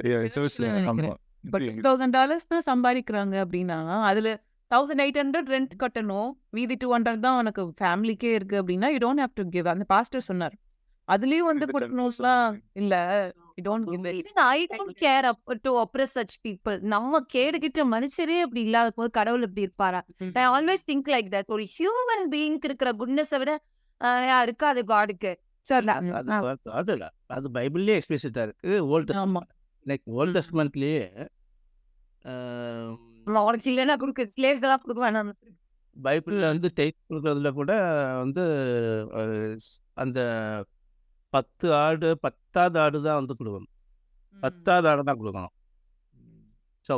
தௌசண்ட் டாலர்ஸ் தான் சம்பாதிக்கிறாங்க அப்படின்னா அதுல தௌசண்ட் எயிட் ஹண்ட்ரட் ரெண்ட் கட்டணும் மீதி டூ ஹண்ட்ரட் தான் உனக்கு ஃபேமிலிக்கே இருக்கு அப்படின்னா you don't have to give அந்த பாஸ்டர் சொன்னார். அதுலயும் வந்து கொடுக்கணும்லாம் இல்ல you don't give Even I don't care up to oppress such people. நம்ம கேடுகிட்ட மனுஷரே அப்படி இல்லாத போது கடவுள் இப்படி இருப்பாரா? I always think like that ஒரு ஹியூமன் பீயிங்க்கு இருக்கிற குட்னஸை விட ஆஹ், இருக்காது காடுக்கு. அது அது அது. அது பைபிள்லயே எக்ஸ்பிளிசிட்டா இருக்கு. ஓல்ட் ஆமா. லைக் ஓல்ட் டெஸ்ட்மெண்ட்லயே உனக்கு இல்லைன்னா கொடுக்க ஸ்லேவ்ஸ் எல்லாம் கொடுக்க வேணாம். பைபிள்ல வந்து டெய்ட் கொடுக்கறதுல கூட வந்து அந்த பத்து ஆடு பத்தாவது ஆடு தான் வந்து கொடுக்கணும். பத்தாவது ஆடு தான் கொடுக்கணும். ஸோ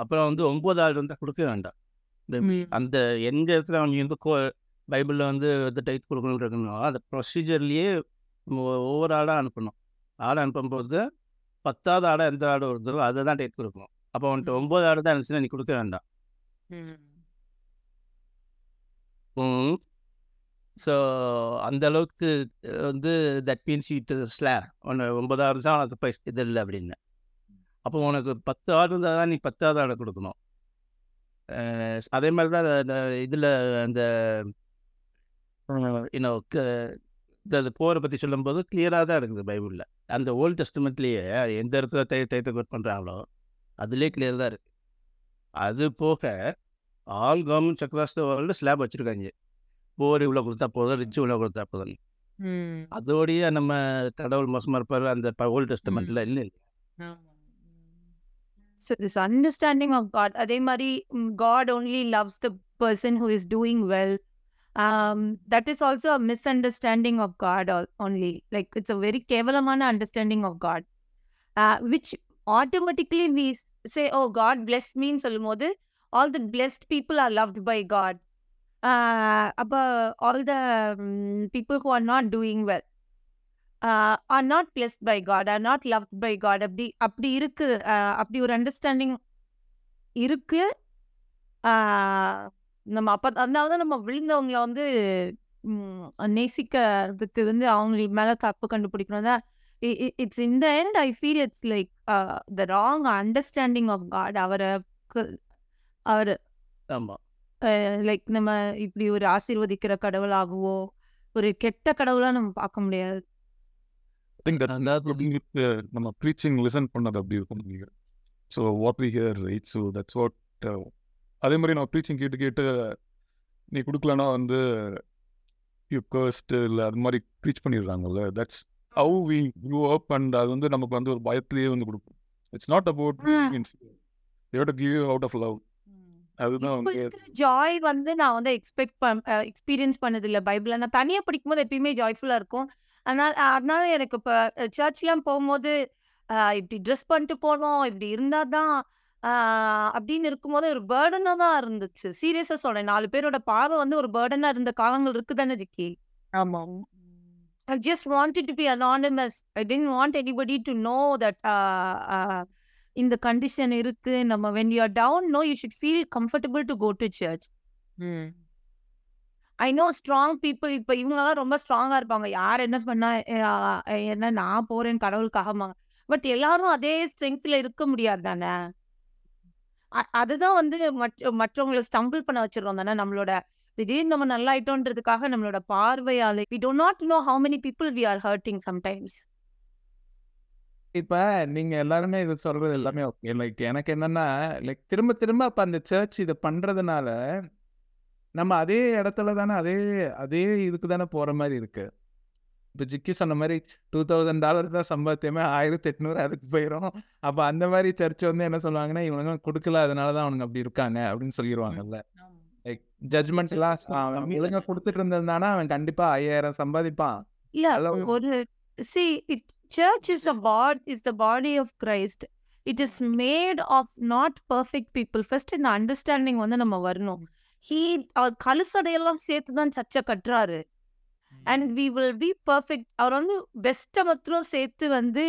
அப்புறம் வந்து ஒன்பது ஆடு வந்து கொடுக்க வேண்டாம். அந்த எந்த இடத்துல அவங்க வந்து கோ பைபிளில் வந்து இந்த டைப் கொடுக்கணும் இருக்கணும் அந்த ப்ரொசீஜர்லேயே ஒவ்வொரு ஆடாக அனுப்பணும். ஆடை அனுப்பும்போது பத்தாவது ஆடை எந்த ஆடு வருதோ அதை தான் டைப் கொடுக்கணும். அப்போ வந்துட்டு ஒம்பது ஆடு தான் இருந்துச்சுன்னா நீ கொடுக்க வேண்டாம். ஸோ அந்த அளவுக்கு வந்து தட் மீன்ஸ் இட் ஸ்லே ஒன்று ஒன்பதாவது தான் உனக்கு பைஸ் இது இல்லை அப்படின்னு. அப்போ உனக்கு பத்து ஆடு இருந்தால் தான் நீ பத்தாவது ஆடை கொடுக்கணும். அதே மாதிரி தான் அந்த இதில் அந்த இன்னும் இந்த போரை பற்றி சொல்லும்போது கிளியராக தான் இருக்குது பைபிளில். அந்த ஓல்டு டெஸ்ட்மெண்ட்லேயே எந்த இடத்துல டை டைத்தை கோட் பண்ணுறாங்களோ அதுலேயே கிளியர் தான் இருக்குது அது போக all governments across the world slab வச்சுருக்காங்க. போர் இவ்வளோ கொடுத்தா போதும் ரிச் இவ்வளோ கொடுத்தா போதும் அதோடய நம்ம கடவுள் மோசமாக இருப்பார் அந்த ஓல்டு டெஸ்ட்மெண்ட்டில் இல்லை So this understanding of God, அதே மாதிரி God only loves the person who is doing well. Um, that is also a misunderstanding of God only. Like it's a very kevalamana understanding of God, uh, which automatically we say, "Oh, God blessed me." ன்னு சொல்லும்போது all the blessed people are loved by God. Uh, அப்ப all the um, people who are not doing well uh, are not blessed by God, are not loved by God. அப்படி அப்படி இருக்கு uh, அப்படி ஒரு understanding இருக்கு uh, நம்ம அப்ப அதனால தான் நம்ம விழுந்தவங்கள வந்து நேசிக்கிறதுக்கு வந்து அவங்க மேல தப்பு கண்டுபிடிக்கணும். தான் இட்ஸ் இந்த end I feel it's like the wrong understanding of God அவரை அவர் லைக் நம்ம இப்படி ஒரு ஆசீர்வதிக்கிற கடவுளாகவோ ஒரு கெட்ட கடவுளா நம்ம பார்க்க முடியாது. அப்படிங்கிறது நம்ம ப்ரீச்சிங் லிசன் பண்ணது அப்படி இருக்கும். So what we hear right so that's what அதே மாதிரி நம்ம ப்ரீச்சிங் கேட்டு கேட்டு நீ கொடுக்கலன்னா வந்து யூ கர்ஸ்ட் இல்லை அது மாதிரி preach பண்ணிடுறாங்கல்ல. That's how we grew up and அது வந்து நமக்கு வந்து ஒரு பயத்திலேயே வந்து கொடுக்கும். It's not about to give out of love அதுதான் வந்து ஜாய் வந்து நான் வந்து எக்ஸ்பெக்ட் பண் எக்ஸ்பீரியன்ஸ் பண்ணது இல்லை பைபிளில். நான் தனியாக படிக்கும்போது எப்பயுமே ஜாய்ஃபுல்லாக இருக்கும். அதனால அதனால எனக்கு இப்போ சர்ச்லாம் போகும்போது இப்படி ட்ரெஸ் பண்ணிட்டு போனோம் இப்படி இருந்தால் தான் அப்படின்னு இருக்கும்போது ஒரு பேர்டனாக தான் இருந்துச்சு. சீரியஸாக சொல்கிறேன் நாலு பேரோட பார்வை வந்து ஒரு பேர்டனாக இருந்த காலங்கள் இருக்கு தானே ஜிக்கி? ஆமாம் I just wanted to be anonymous. I didn't want anybody to know that uh, uh, இந்த கண்டிஷன் இருக்கு. நம்ம when you are down no you should feel comfortable to go to church. I know strong people இப்போ இவங்கெல்லாம் ரொம்ப ஸ்ட்ராங்கா இருப்பாங்க. யார் என்ன பண்ணா என்ன நான் போறேன் கடவுளுக்காக பட் எல்லாரும் அதே ஸ்ட்ரென்த்ல இருக்க முடியாது தானே அதுதான் வந்து மற்ற மற்றவங்களை ஸ்டம்பிள் பண்ண வச்சிருக்கோம் தானே நம்மளோட. திடீர்னு நம்ம நல்லா ஆயிட்டோன்றதுக்காக நம்மளோட பார்வையால we don't not know how many people we are hurting sometimes இப்ப நீங்க எல்லாருமே இது சொல்றது எல்லாமே ஓகே லைக் எனக்கு என்னன்னா லைக் திரும்ப திரும்ப அப்ப அந்த சர்ச் இதை பண்றதுனால நம்ம அதே இடத்துல தானே அதே அதே இதுக்கு தானே போற மாதிரி இருக்கு. இப்போ ஜிக்கி சொன்ன மாதிரி டூ தௌசண்ட் டாலர் தான் சம்பாத்தியமே ஆயிரத்தி எட்நூறு அதுக்கு போயிடும் அப்போ அந்த மாதிரி சர்ச் வந்து என்ன சொல்லுவாங்கன்னா இவனுங்க கொடுக்கல அதனால தான் அவனுங்க அப்படி இருக்காங்க அப்படின்னு சொல்லிடுவாங்கல்ல லைக் ஜட்மெண்ட் எல்லாம் ஒழுங்கா கொடுத்துட்டு இருந்ததுனானா அவன் கண்டிப்பா ஐயாயிரம் சம்பாதிப்பான். இல்ல ஒரு see it church is a bod is the body of christ. It is made of not perfect people. First இந்த அண்டர்ஸ்டாண்டிங் வந்து நம்ம வரணும். He அவர் கலுசடையெல்லாம் சேர்த்து தான் சர்ச்சை கட்டுறாரு. And we will be perfect அவர் வந்து பெஸ்ட்டை மாத்திரம் சேர்த்து வந்து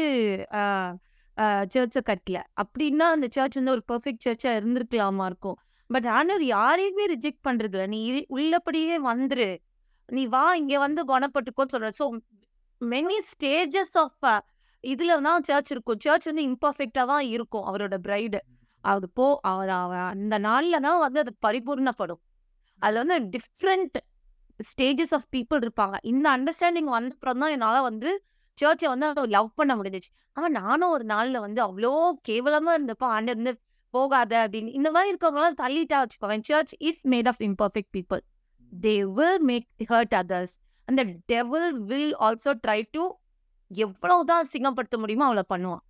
சர்ச்சை கட்டல. அப்படின்னா அந்த சர்ச் வந்து ஒரு பர்ஃபெக்ட் சர்ச்சாக இருந்திருக்கலாமா இருக்கும். பட் ஆனர் யாரையுமே ரிஜெக்ட் பண்ணுறது இல்லை நீ உள்ளபடியே வந்துரு. நீ வா இங்கே வந்து குணப்பட்டுக்கோன்னு சொல்ற. ஸோ மெனி ஸ்டேஜஸ் ஆஃப் இதில் தான் சர்ச் இருக்கும். சர்ச் வந்து இம்பர்ஃபெக்டாக தான் இருக்கும் அவரோட பிரைடு அது போ அவர் அவ- அந்த நாளில் தான் வந்து அது பரிபூர்ணப்படும். அதில் வந்து டிஃப்ரெண்ட் ஸ்டேஜஸ் ஆஃப் பீப்புள் இருப்பாங்க. இந்த அண்டர்ஸ்டாண்டிங் வந்தப்புறம் தான் என்னால வந்து சர்ச்சை வந்து லவ் பண்ண முடிஞ்சிச்சு. ஆனா நானும் ஒரு நாள்ல வந்து அவ்வளோ கேவலமா இருந்தப்போ ஆண்டு இருந்து போகாத அப்படின்னு. இந்த மாதிரி இருக்கவங்களாம் தள்ளிட்டா வச்சுக்கோவேன் church is made of imperfect people they will make hurt others அந்த devil will also try to எவ்வளவுதான் சிங்கப்படுத்த முடியுமோ அவளை பண்ணுவான்.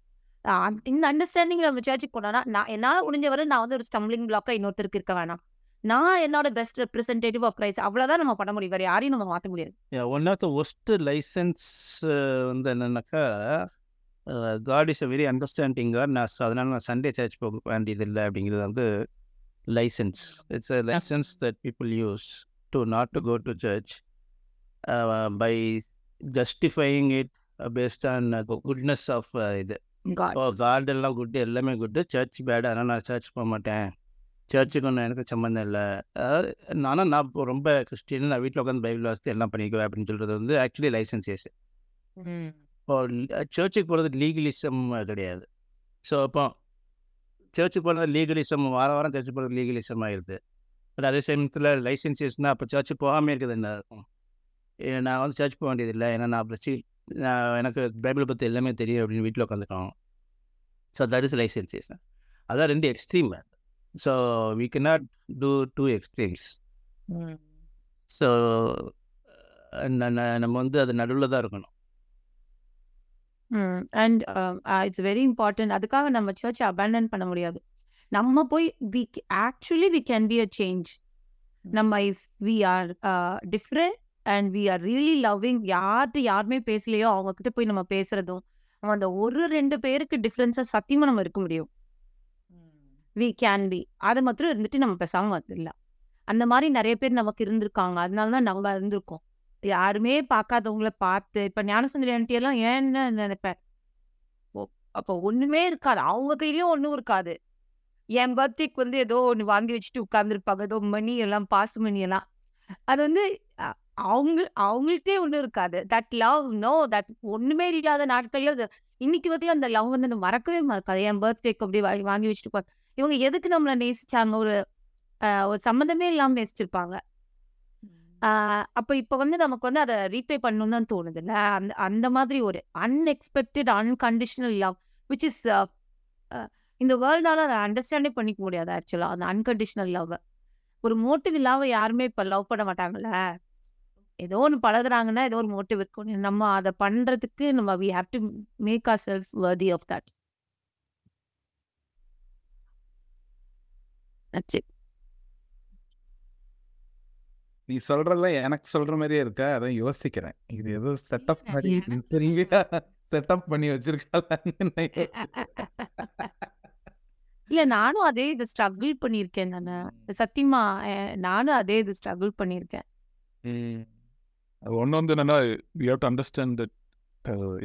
இந்த அண்டர்ஸ்டாண்டிங் நம்ம சர்ச்சுக்கு போனோம்னா நான் என்னால் முடிஞ்ச வரை நான் வந்து ஒரு ஸ்டம்பிளிங் பிளாக்கா இன்னொருத்தருக்கு இருக்க வேணாம். நான் என்னோட பெஸ்ட் ரெப்ரஸன்டேட்டிவ் ஆஃப் கிரைஸ்ட் அவ்வளோதான் நம்ம பண்ண முடியும். வேற யாரையும் நம்ம மாற்ற முடியாது. One of the most license வந்து என்னன்னாக்கா God is a very understanding God நான் அதனால நான் சண்டே சர்ச் போக வேண்டியதில்லை அப்படிங்கிறது வந்து license it's a license that people use to not to go to church by justifying it based on goodness of இது காட் ஓ காட் எல்லாம் good எல்லாமே குட்டு சர்ச் பேடு ஆனால் நான் சர்ச் போக மாட்டேன். சர்ச்சுக்கு ஒன்றும் எனக்கு சம்மந்தம் இல்லை. அதாவது நானும் நான் இப்போ ரொம்ப கிறிஸ்டின் நான் வீட்டில் உட்காந்து பைபிள் வாசித்து எல்லாம் பண்ணிக்குவேன் அப்படின்னு சொல்கிறது வந்து ஆக்சுவலி லைசன்சேஷன் இப்போ சர்ச்சுக்கு போகிறது லீகலிசம் கிடையாது. ஸோ அப்போ சர்ச்சுக்கு போகிறது லீகலிசம் வார வாரம் சர்ச்சுக்கு போகிறது லீகலிசம் ஆயிடுது பட் அதே சமயத்தில் லைசன்சேஷனா அப்போ சர்ச்சு போகாமல் இருக்கிறது என்ன இருக்கும்? நான் வந்து சர்ச் போக வேண்டியதில்லை ஏன்னா நான் அப்படி சி- நான் எனக்கு பைபிள் பற்றி எல்லாமே தெரியும் அப்படின்னு வீட்டில் உட்காந்துக்கோம் ஸோ தட் இஸ் லைசன்சேஷன் அதான் ரெண்டு extreme so we cannot do two extremes so நம்ம வந்து அது நடுவில் தான் இருக்கணும். அண்ட் இட்ஸ் வெரி இம்பார்ட்டன்ட் அதுக்காக நம்ம சர்ச் அபேண்டன் பண்ண முடியாது. நம்ம போய் we actually we can be a change நம்ம if we are different and we are really loving யார்கிட்ட யாருமே பேசலையோ அவங்க கிட்ட போய் நம்ம பேசுறதும் நம்ம அந்த ஒரு ரெண்டு பேருக்கு டிஃப்ரென்ஸை சத்தியமா நம்ம இருக்க முடியும். வி கேன் பி அதை மாத்திரம் இருந்துட்டு நம்ம பேசாமல் வந்துடலாம். அந்த மாதிரி நிறைய பேர் நமக்கு இருந்திருக்காங்க. அதனால தான் நம்ம இருந்திருக்கோம். யாருமே பார்க்காதவங்கள பார்த்து இப்ப ஞானசுந்தரி ஆண்டியெல்லாம் ஏன்னு நினைப்பேன் ஓ, அப்போ ஒண்ணுமே இருக்காது. அவங்க கையிலயும் ஒன்றும் இருக்காது. என் பர்த்டேக்கு வந்து ஏதோ ஒன்று வாங்கி வச்சுட்டு உட்காந்துருப்பாங்க ஏதோ மணி எல்லாம் பாசு மணி எல்லாம். அது வந்து அவங்க அவங்கள்ட்டே ஒண்ணும் இருக்காது. தட் லவ் நோ தட் ஒண்ணுமே இல்லாத நாட்கள்ல அது இன்னைக்கு வரைக்கும் அந்த லவ் வந்து அந்த மறக்கவே மறக்காது. என் பர்த்டேக்கு அப்படியே வாங்கி வாங்கி வச்சுட்டு இவங்க எதுக்கு நம்மளை நேசிச்சாங்க? ஒரு ஒரு சம்மந்தமே இல்லாம நேசிச்சிருப்பாங்க. அப்ப இப்ப வந்து நமக்கு வந்து அதை ரீபே பண்ணணும்னு தான் தோணுது இல்ல? அந்த அந்த மாதிரி ஒரு unexpected unconditional love which is இந்த வேர்ல்டால அதை அண்டர்ஸ்டாண்டே பண்ணிக்க முடியாது ஆக்சுவலா அந்த அன்கண்டிஷனல் லவ் ஒரு மோட்டிவ் இல்லாம யாருமே இப்ப லவ் பண்ண மாட்டாங்கல்ல? ஏதோ ஒன்று பழகுறாங்கன்னா ஏதோ ஒரு மோட்டிவ் இருக்கும் நம்ம அதை பண்றதுக்கு நம்ம we have to make our self worthy of that That's it. நீ சொல்றதெல்லாம் எனக்கு சொல்ற மாதிரியே இருக்கா. அதான் யோசிக்கிறேன். இது ஏதோ செட்டப் மாதிரி திரும்பி செட்டப் பண்ணி வச்சிருக்காங்க இல்ல நானும் அதே இது ஸ்ட்ரகிள் பண்ணியிருக்கேன் நானு சத்தியமா நானும் அதே இது ஸ்ட்ரகிள் பண்ணியிருக்கேன். ஒன்று வந்து என்னன்னா we have to understand that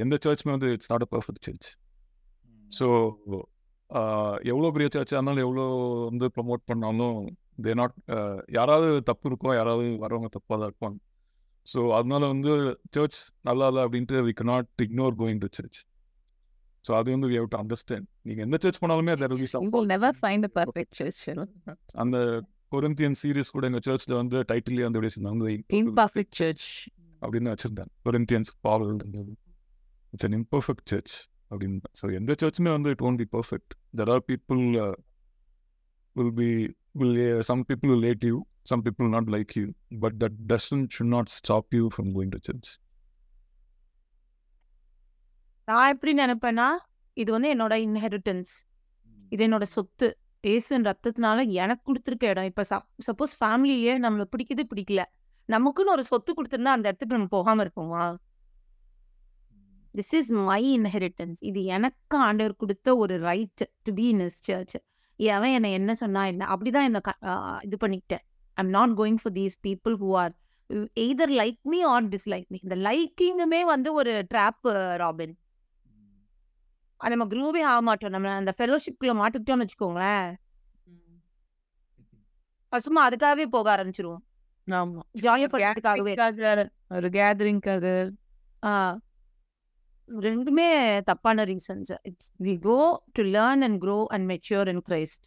எந்த சர்ச்சுமே வந்து it's not a perfect church so எவ்வளோ பெரிய சர்ச்சாக இருந்தாலும் எவ்வளோ வந்து ப்ரமோட் பண்ணாலும் தே நாட் யாராவது தப்பு இருக்கும் யாராவது வரவங்க தப்பாக தான் இருப்பாங்க ஸோ அதனால வந்து சர்ச் நல்லா இல்லை அப்படின்ட்டு we not ignore going to church so அது வந்து வி ஹவ் டு அண்டர்ஸ்டாண்ட் நீங்கள் எந்த church a perfect church. you know. அந்த கொரிந்தியன் சீரிஸ் கூட எங்கள் சர்ச்சில் வந்து டைட்டிலே வந்து எப்படி சொன்னாங்க Imperfect church. அப்படின்னு வச்சிருந்தேன் Corinthians Paul it's an imperfect church அப்படின்னு ஸோ எந்த சர்ச்சுமே வந்து it won't be perfect there are people will be will some people will late you some people not like you but that doesn't should not stop you from going to church நான் எப்படி நினைப்பேன்னா இது வந்து என்னோட inheritance இது என்னோட சொத்து. ஏசன் ரத்தத்தினால எனக்கு கொடுத்துருக்க இடம். இப்ப சப்போஸ் ஃபேமிலியே நம்மள பிடிக்குது பிடிக்கல. நமக்குன்னு ஒரு சொத்து கொடுத்துருந்தா அந்த இடத்துக்கு நம்ம போகாம இருப்போமா? திஸ் இஸ் மை இன்ஹெரிட்டன்ஸ் இது எனக்கு ஆண்டவர் கொடுத்த ஒரு right to be in his church அவன் என்னை என்ன சொன்னா என்ன அப்படிதான் என்ன இது பண்ணிக்கிட்டேன். I'm not going for these people who are either like me or dislike me இந்த லைக்கிங்குமே வந்து ஒரு ட்ராப் ராபின் நம்ம குரூவே ஆக மாட்டோம். நம்ம அந்த ஃபெலோஷிப்குள்ள மாட்டிக்கிட்டோம்னு வச்சுக்கோங்களேன். சும்மா அதுக்காகவே போக ஆரம்பிச்சிருவோம். ஆமா. பண்ணுறதுக்காகவே Gathering-க்காக, ஒரு கேதரிங்காக ரெண்டுமே தப்பான reasons it's we go to learn and grow and mature in Christ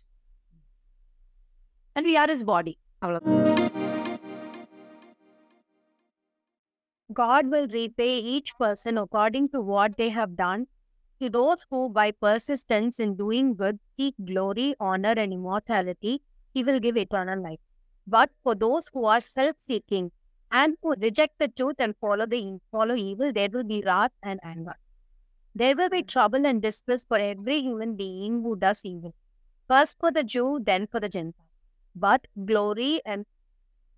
and we are his body அவ்வளோ God will repay each person according to what they have done. To those who, by persistence in doing good, seek glory, honor, and immortality, He will give eternal life. But for those who are self-seeking and who reject the truth and follow the follow evil, there will be wrath and anger. There will be hmm. trouble and distress for every human being who does evil. First for the Jew, then for the Gentile. But glory and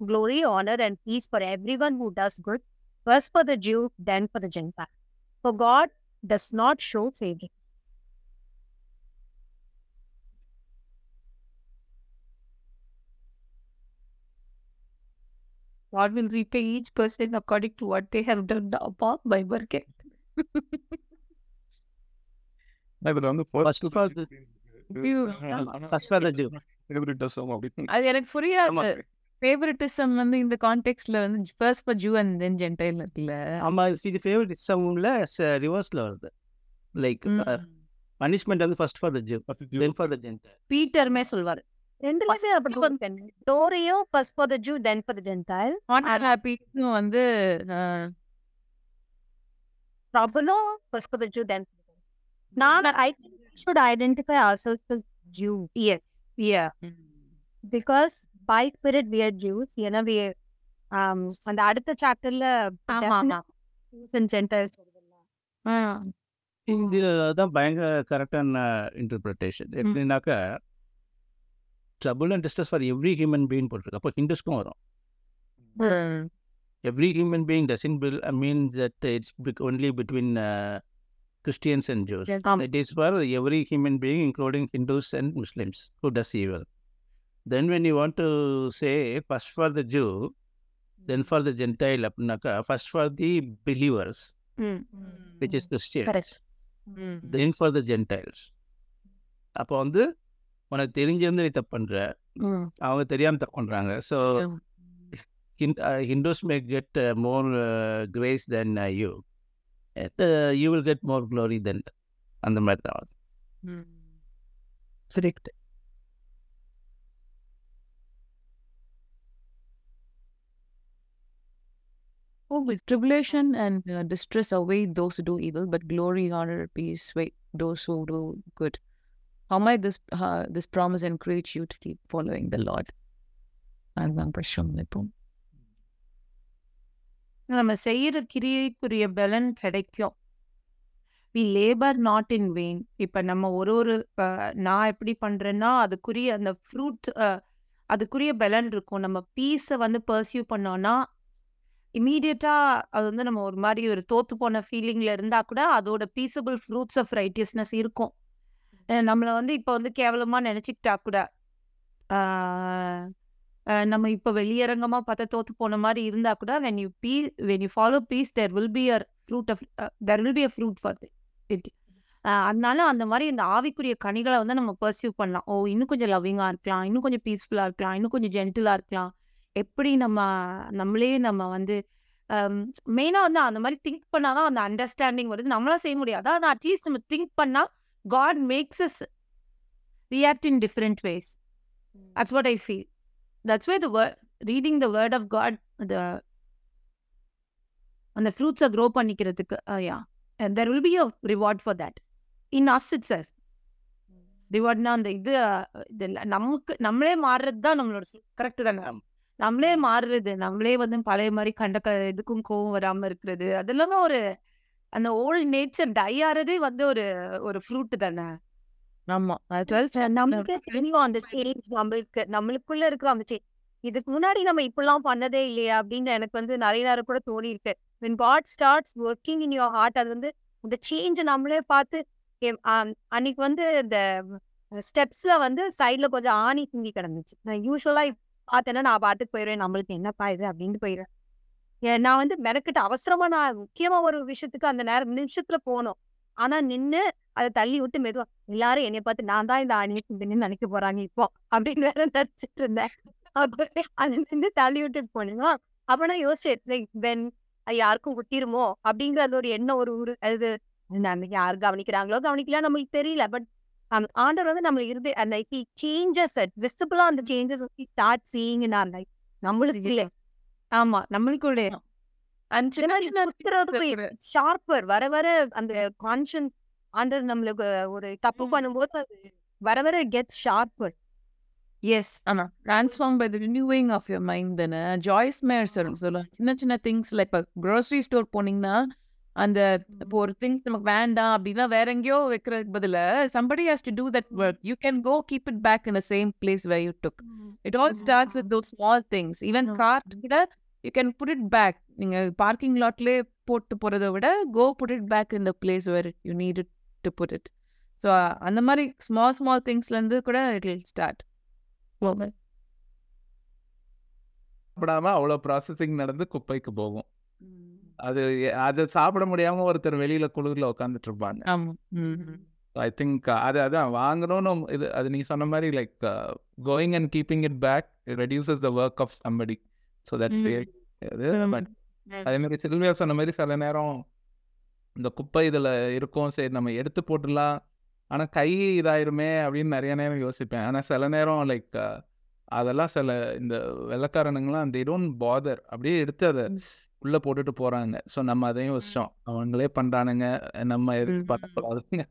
glory, honor, and peace for everyone who does good first for the Jew, then for the Gentile. For God does not show favorites. God will repay each person according to what they have done upon by working. இதுல வந்து First of all, the- First for the Jew. Favouritism அப்படின்னு அது எனக்கு. புரியாது. Favouritism வந்து இந்த கான்டெக்ட்ல வந்து first for Jew and then Gentile இருக்குல்ல. ஆமா இது ஃபேவரட்டிசம்ல ரிவர்ஸ்ல வருது. லைக் பனிஷ்மெண்ட் வந்து first for the Jew then for the Gentile பீட்டருமே சொல்வார். டோரியோ first for the Jew then for the Gentile honour ஹாப்பிஸும் வந்து ப்ராப்ளோ first for the Jew then நான் I should identify ourselves as Jew. Yes yeah because by spirit we are Jews. ஏன்னா we um, அந்த அடுத்த சாப்டர்ல ஆமா. ஆமா centres இதுதான் பயங்கர கரெக்டான இன்டர்பிரிட்டேஷன் எப்படின்னாக்கா Trouble and distress for every human being போட்டிருக்கு அப்போ ஹிந்துஸ்க்கும் வரும் every human being doesn't feel I mean that it's only between Christians and Jews It is for every human being, including Hindus and Muslims, who does evil. Then, when you want to say first for the Jew, then for the Gentile, apnaka, first for the believers, which is Christians, Correct. then for the Gentiles. அப்போ வந்து உனக்கு தெரிஞ்சிருந்து நீ தப்பு பண்ற அவங்க தெரியாம தப்பு பண்றாங்க so Hindus may get more grace then you you will get more glory then அந்த மாதிரி தான் Correct. Oh, with tribulation and uh, distress await those who do evil, but glory, honor, peace wait those who do good. How might this uh, this promise encourage you to keep following the Lord? அதுதான் இப்போ நம்ம செய்யற கிரியைக்குரிய பலன் கிடைக்கும். We labour not in vain இப்போ நம்ம ஒரு ஒரு நான் எப்படி பண்ணுறேன்னா அதுக்குரிய அந்த ஃப்ரூட் அதுக்குரிய பலன் இருக்கும். நம்ம பீஸை வந்து பர்சியூ பண்ணோம்னா இமீடியட்டாக அது வந்து நம்ம ஒரு மாதிரி ஒரு தோத்து போன ஃபீலிங்கில் இருந்தால் கூட அதோட பீஸபிள் ஃப்ரூட்ஸ் ஆஃப் ரைட்டியஸ்னஸ் இருக்கும். நம்மளை வந்து இப்போ வந்து கேவலமாக நினச்சிக்கிட்டா கூட நம்ம இப்போ வெளியரங்கமாக பார்த்தா தோற்று போன மாதிரி இருந்தால் கூட when you be when you follow peace there will be a fruit of there will be a fruit for for அதனால அந்த மாதிரி இந்த ஆவிக்குரிய கனிகளை வந்து நம்ம பர்சியூ பண்ணலாம். ஓ இன்னும் கொஞ்சம் லவ்விங்காக இருக்கலாம் இன்னும் கொஞ்சம் பீஸ்ஃபுல்லாக இருக்கலாம் இன்னும் கொஞ்சம் ஜென்டிலாக இருக்கலாம். எப்படி நம்ம நம்மளே நம்ம வந்து மெயினாக வந்து அந்த மாதிரி திங்க் பண்ணால் தான் அந்த அண்டர்ஸ்டாண்டிங் வருது. நம்மளாம் செய்ய முடியாது. ஆனால் அட்லீஸ்ட் நம்ம திங்க் பண்ணால் God makes us react in different ways that's what I feel that's why the reading the word of God அந்த ஃப்ரூட்ஸை க்ரோ பண்ணிக்கிறதுக்கு yeah there will be a reward for that in us it says ரிவார்ட்னா அந்த இது இல்ல. நமக்கு நம்மளே மாறுறது தான் நம்மளோட கரெக்ட் தானே? நம்மளே மாறுறது நம்மளே வந்து பழைய மாதிரி கண்ட க இதுக்கும் கோவம் வராம இருக்கிறது. அதெல்லாமே ஒரு அந்த ஓல்ட் நேச்சர் டை ஆறதே வந்து ஒரு ஒரு ஃப்ரூட் தானே? ஆமா. தெரியும் அந்த சேஞ்ச் நம்மளுக்கு நம்மளுக்குள்ள இருக்கிற அந்த சேஞ்ச் இதுக்கு முன்னாடி நம்ம இப்படிலாம் பண்ணதே இல்லையா அப்படின்னு எனக்கு வந்து நிறைய நேரம் கூட தோணி இருக்கு when God starts working in your heart அது வந்து இந்த சேஞ்ச் நம்மளே பார்த்து அன்னைக்கு வந்து இந்த ஸ்டெப்ஸ்ல வந்து சைட்ல கொஞ்சம் ஆணி சிங்கி கிடந்துச்சு. நான் யூஸ்வலா பார்த்தேன்னா நான் பாட்டுக்கு போயிடுவேன். நம்மளுக்கு என்னப்பா இது? அப்படின்னு போயிடுவேன். ஏ, நான் வந்து மெனக்கிட்டு அவசரமா நான் முக்கியமா ஒரு விஷயத்துக்கு அந்த நேரம் நிமிஷத்துல போனோம் ஆனா நின்னு அதை தள்ளி விட்டு மெதுவா எல்லாரும் என்னைய பார்த்து நான் தான் இந்த ஆணி நின்று நினைக்க போறாங்க இப்போ அப்படின்னு வேற நினைச்சிட்டு இருந்தேன். அப்புறம் அது நின்று தள்ளி விட்டு போனேன்னா அப்ப நான் யோசிச்சேன் வென் அது யாருக்கும் விட்டிருமோ அப்படிங்கிற அது ஒரு எண்ணம் ஒரு ஒரு அது நம்ம யார் கவனிக்கிறாங்களோ கவனிக்கல நம்மளுக்கு தெரியல. பட் ஆண்டர் வந்து நம்ம இருந்து அந்த சேஞ்சஸ் விசிபிளா அந்த சேஞ்சஸ் ஸ்டார்ட் சீயிங் நான் நம்மளுக்கு இல்லை. ஆமா நம்மளுக்குள்ளே ஷார்ப்பர் வர வர அந்த கான்ஷியன்ஸ் ஆண்டர் நம்மளுக்கு ஒரு தப்பு பண்ணும்போது வர வர கெட்ஸ் ஷார்ப்பர் எஸ் ஆமா. Transform by the renewing of your mind தானே. ஜாய்ஸ் மேர் சொல்லுவாங்க சின்ன சின்ன திங்ஸ் லைக் இப்போ க்ரோசரி ஸ்டோர் போனீங்கன்னா அந்த இப்போ ஒரு திங்ஸ் நமக்கு வேண்டாம் அப்படின்னா வேற எங்கேயோ வைக்கிறதுக்கு பதில somebody has to do that work. You can go keep it back in the same place where you took. it all starts with those small things. Even car கூட you can put it back. நீங்க parking லாட்லயே போட்டு போறதை விட go put it back in the place where you needed to put it. So அந்த மாதிரி small small திங்ஸ்ல இருந்து கூட இட் will start. சாப்பிடாம அவ்வளோ ப்ராசஸிங் நடந்து குப்பைக்கு போகும். அது அதை சாப்பிட முடியாம ஒருத்தர் வெளியில குளிர்ல உட்காந்துட்டு இருப்பாங்க. ஐ திங்க் அது அதான். வாங்கணும்னு இது அது நீங்க சொன்ன மாதிரி like going and keeping it back reduces the work of somebody so that's but அதே மாதிரி சில்வியா சொன்ன மாதிரி சில நேரம் இந்த குப்பை இதுல இருக்கும். சரி நம்ம எடுத்து போட்டுடலாம். ஆனா கை இதாயிருமே அப்படின்னு நிறைய நேரம் யோசிப்பேன். ஆனா சில நேரம் லைக் அதெல்லாம் சில இந்த வெள்ளக்காரனுங்களாம் they don't bother. அப்படியே எடுத்து அதை உள்ள போட்டுட்டு போறாங்க. ஸோ நம்ம அதையும் யோசிச்சோம். அவங்களே பண்றானுங்க. நம்ம எதுக்கு பண்ணக்கூடாதுங்க.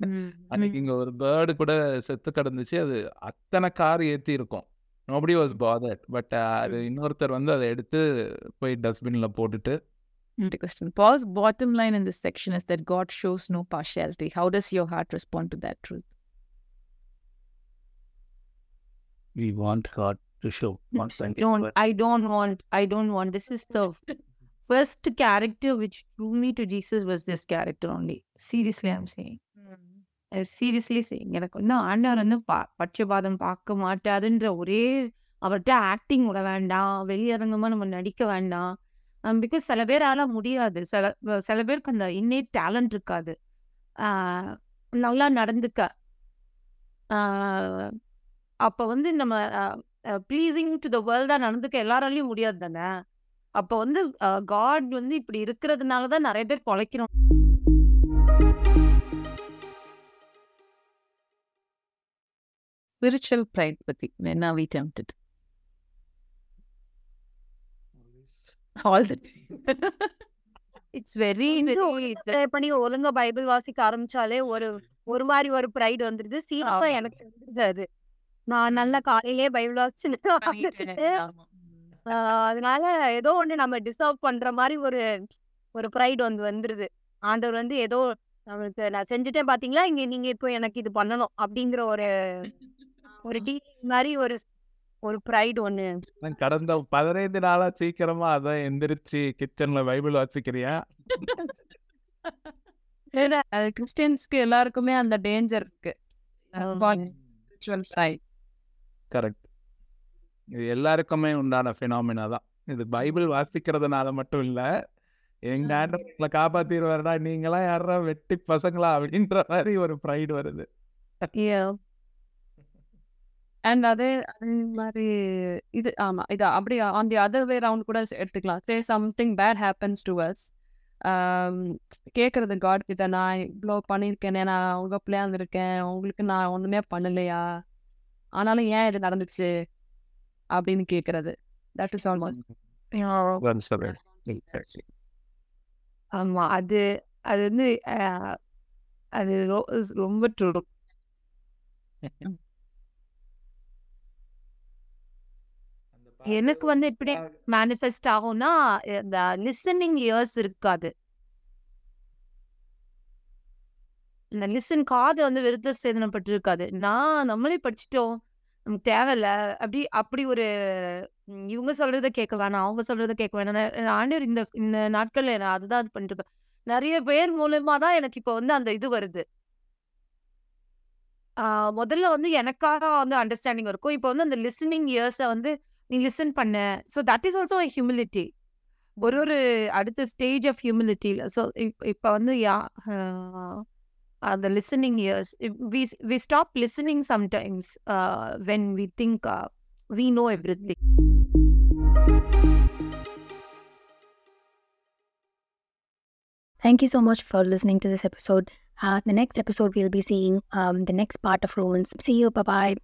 அன்னைக்கு இங்க ஒரு பேர்டு கூட செத்து கிடந்துச்சு. அது அத்தனை கார் ஏத்தி இருக்கும் நோபடி வாஸ் பாதர்ட் பட் அது இன்னொருத்தர் வந்து அதை எடுத்து போய் டஸ்ட்பின்ல போட்டுட்டு Good question. Paul's bottom line in this section is that God shows no partiality. How does your heart respond to that truth? We want God to show once I again. don't but I don't want I don't want this is the first character which drew me to Jesus was this character only. Seriously, I'm saying. Seriously saying எனக்கு வந்து ஆண்டவர் வந்து பா பட்சபாதம் பார்க்க மாட்டாருன்ற ஒரே அவர்கிட்ட acting விட வேண்டாம் வெளியரங்கமாக நம்ம நடிக்க வேண்டாம். பிகாஸ் சில பேரால முடியாது. சில சில பேருக்கு அந்த இன்னே டேலண்ட் இருக்காது. நல்லா நடந்துக்க. அப்போ வந்து நம்ம ப்ளீஸிங் டு த வேர்ல்டாக நடந்துக்க எல்லாராலையும் முடியாது தானே? அப்போ வந்து காட் வந்து இப்படி இருக்கிறதுனால தான் நிறைய பேர் பொழைக்கிறோம். Spiritual pride பத்தி when are we tempted? All the it's very பண்ணி ஒழுங்கா பைபிள் வாசிக்க ஆரம்பிச்சாலே ஒரு ஒரு மாதிரி ஒரு ப்ரைட் வந்துருது. சீக்கிரமா. எனக்கு வந்துருது அது. நான் நல்லா காலையிலே பைபிள் வாசிச்சு ஆரம்பிச்சுட்டு ஆஹ் அதனால ஏதோ ஒண்ணு நம்ம டிசர்வ் பண்ற மாதிரி ஒரு ஒரு ப்ரைட் வந்து வந்துருது. ஆண்டவர் வந்து ஏதோ நம்மளுக்கு நான் செஞ்சுட்டேன் பாத்தீங்களா? இங்க நீங்க இப்போ எனக்கு இது பண்ணணும் அப்படிங்கிற ஒரு ஒரு டீ மாதிரி ஒரு ஒரு ப்ரைட் நான் கடந்த பதினைந்து நாளா சீக்கிரமா அதான் எந்திரிச்சு கிச்சன்ல பைபிள் வாசிக்கிறியா? அது கிறிஸ்டியன்ஸ்க்கு எல்லாருக்குமே அந்த டேஞ்சர் இருக்கு. கரெக்ட். இது எல்லாருக்குமே உண்டான ஃபினாமினா தான். இது பைபிள் வாசிக்கிறதுனால மட்டும் இல்ல எங்க ஆண்டவர்களை காப்பாத்திடுவாருடா நீங்களாம் யாரா வெட்டி பசங்களா அப்படின்ற மாதிரி ஒரு ப்ரைடு வருது. அண்ட் அதே அதே மாதிரி இது ஆமா இது அப்படி on the other way round கூட எடுத்துக்கலாம். Say something bad happens to us கேட்குறது காட் கிட்ட நான் இவ்வளோ பண்ணியிருக்கேனே நான் உங்க பிள்ளையா இருந்திருக்கேன் உங்களுக்கு நான் ஒண்ணுமே பண்ணலையா? ஆனாலும் ஏன் இது நடந்துச்சு? அப்படின்னு கேட்கறது தட் இஸ் ஆல்மோஸ்ட். ஆமா அது அது வந்து அது ரொம்ப true. எனக்கு வந்து எப்படி மேனிஃபெஸ்ட் ஆகும்னா இந்த லிசனிங் இயர்ஸ் இருக்காது. இந்த லிசன் காது வந்து விருத்த சேதனப்பட்டு இருக்காது நான் நம்மளே படிச்சிட்டோம். நமக்கு தேவையில்ல அப்படி அப்படி ஒரு இவங்க சொல்றத கேட்க வேணாம். அவங்க சொல்றத கேட்க வேணாம். ஆண்டவர் இந்த இந்த நாட்கள்ல நான் அதுதான் இது பண்ணிட்டு இருப்பேன். நிறைய பேர் மூலமா தான் எனக்கு இப்போ வந்து அந்த இது வருது. ஆஹ் முதல்ல வந்து எனக்காக வந்து அண்டர்ஸ்டாண்டிங் இருக்கும். இப்போ வந்து அந்த லிசனிங் இயர்ஸை வந்து நீ லிசன் பண்ண so that is also humility ஒரு ஒரு அடுத்த ஸ்டேஜ் ஆஃப் ஹியூமிலிட்டியில் ஸோ இப்போ வந்து யா அந்த listening ears we we stop listening sometimes when we think we know everything Thank you so much for listening to this episode. Uh, the next episode, we'll be seeing um, the next part of Romans. See you. Bye bye.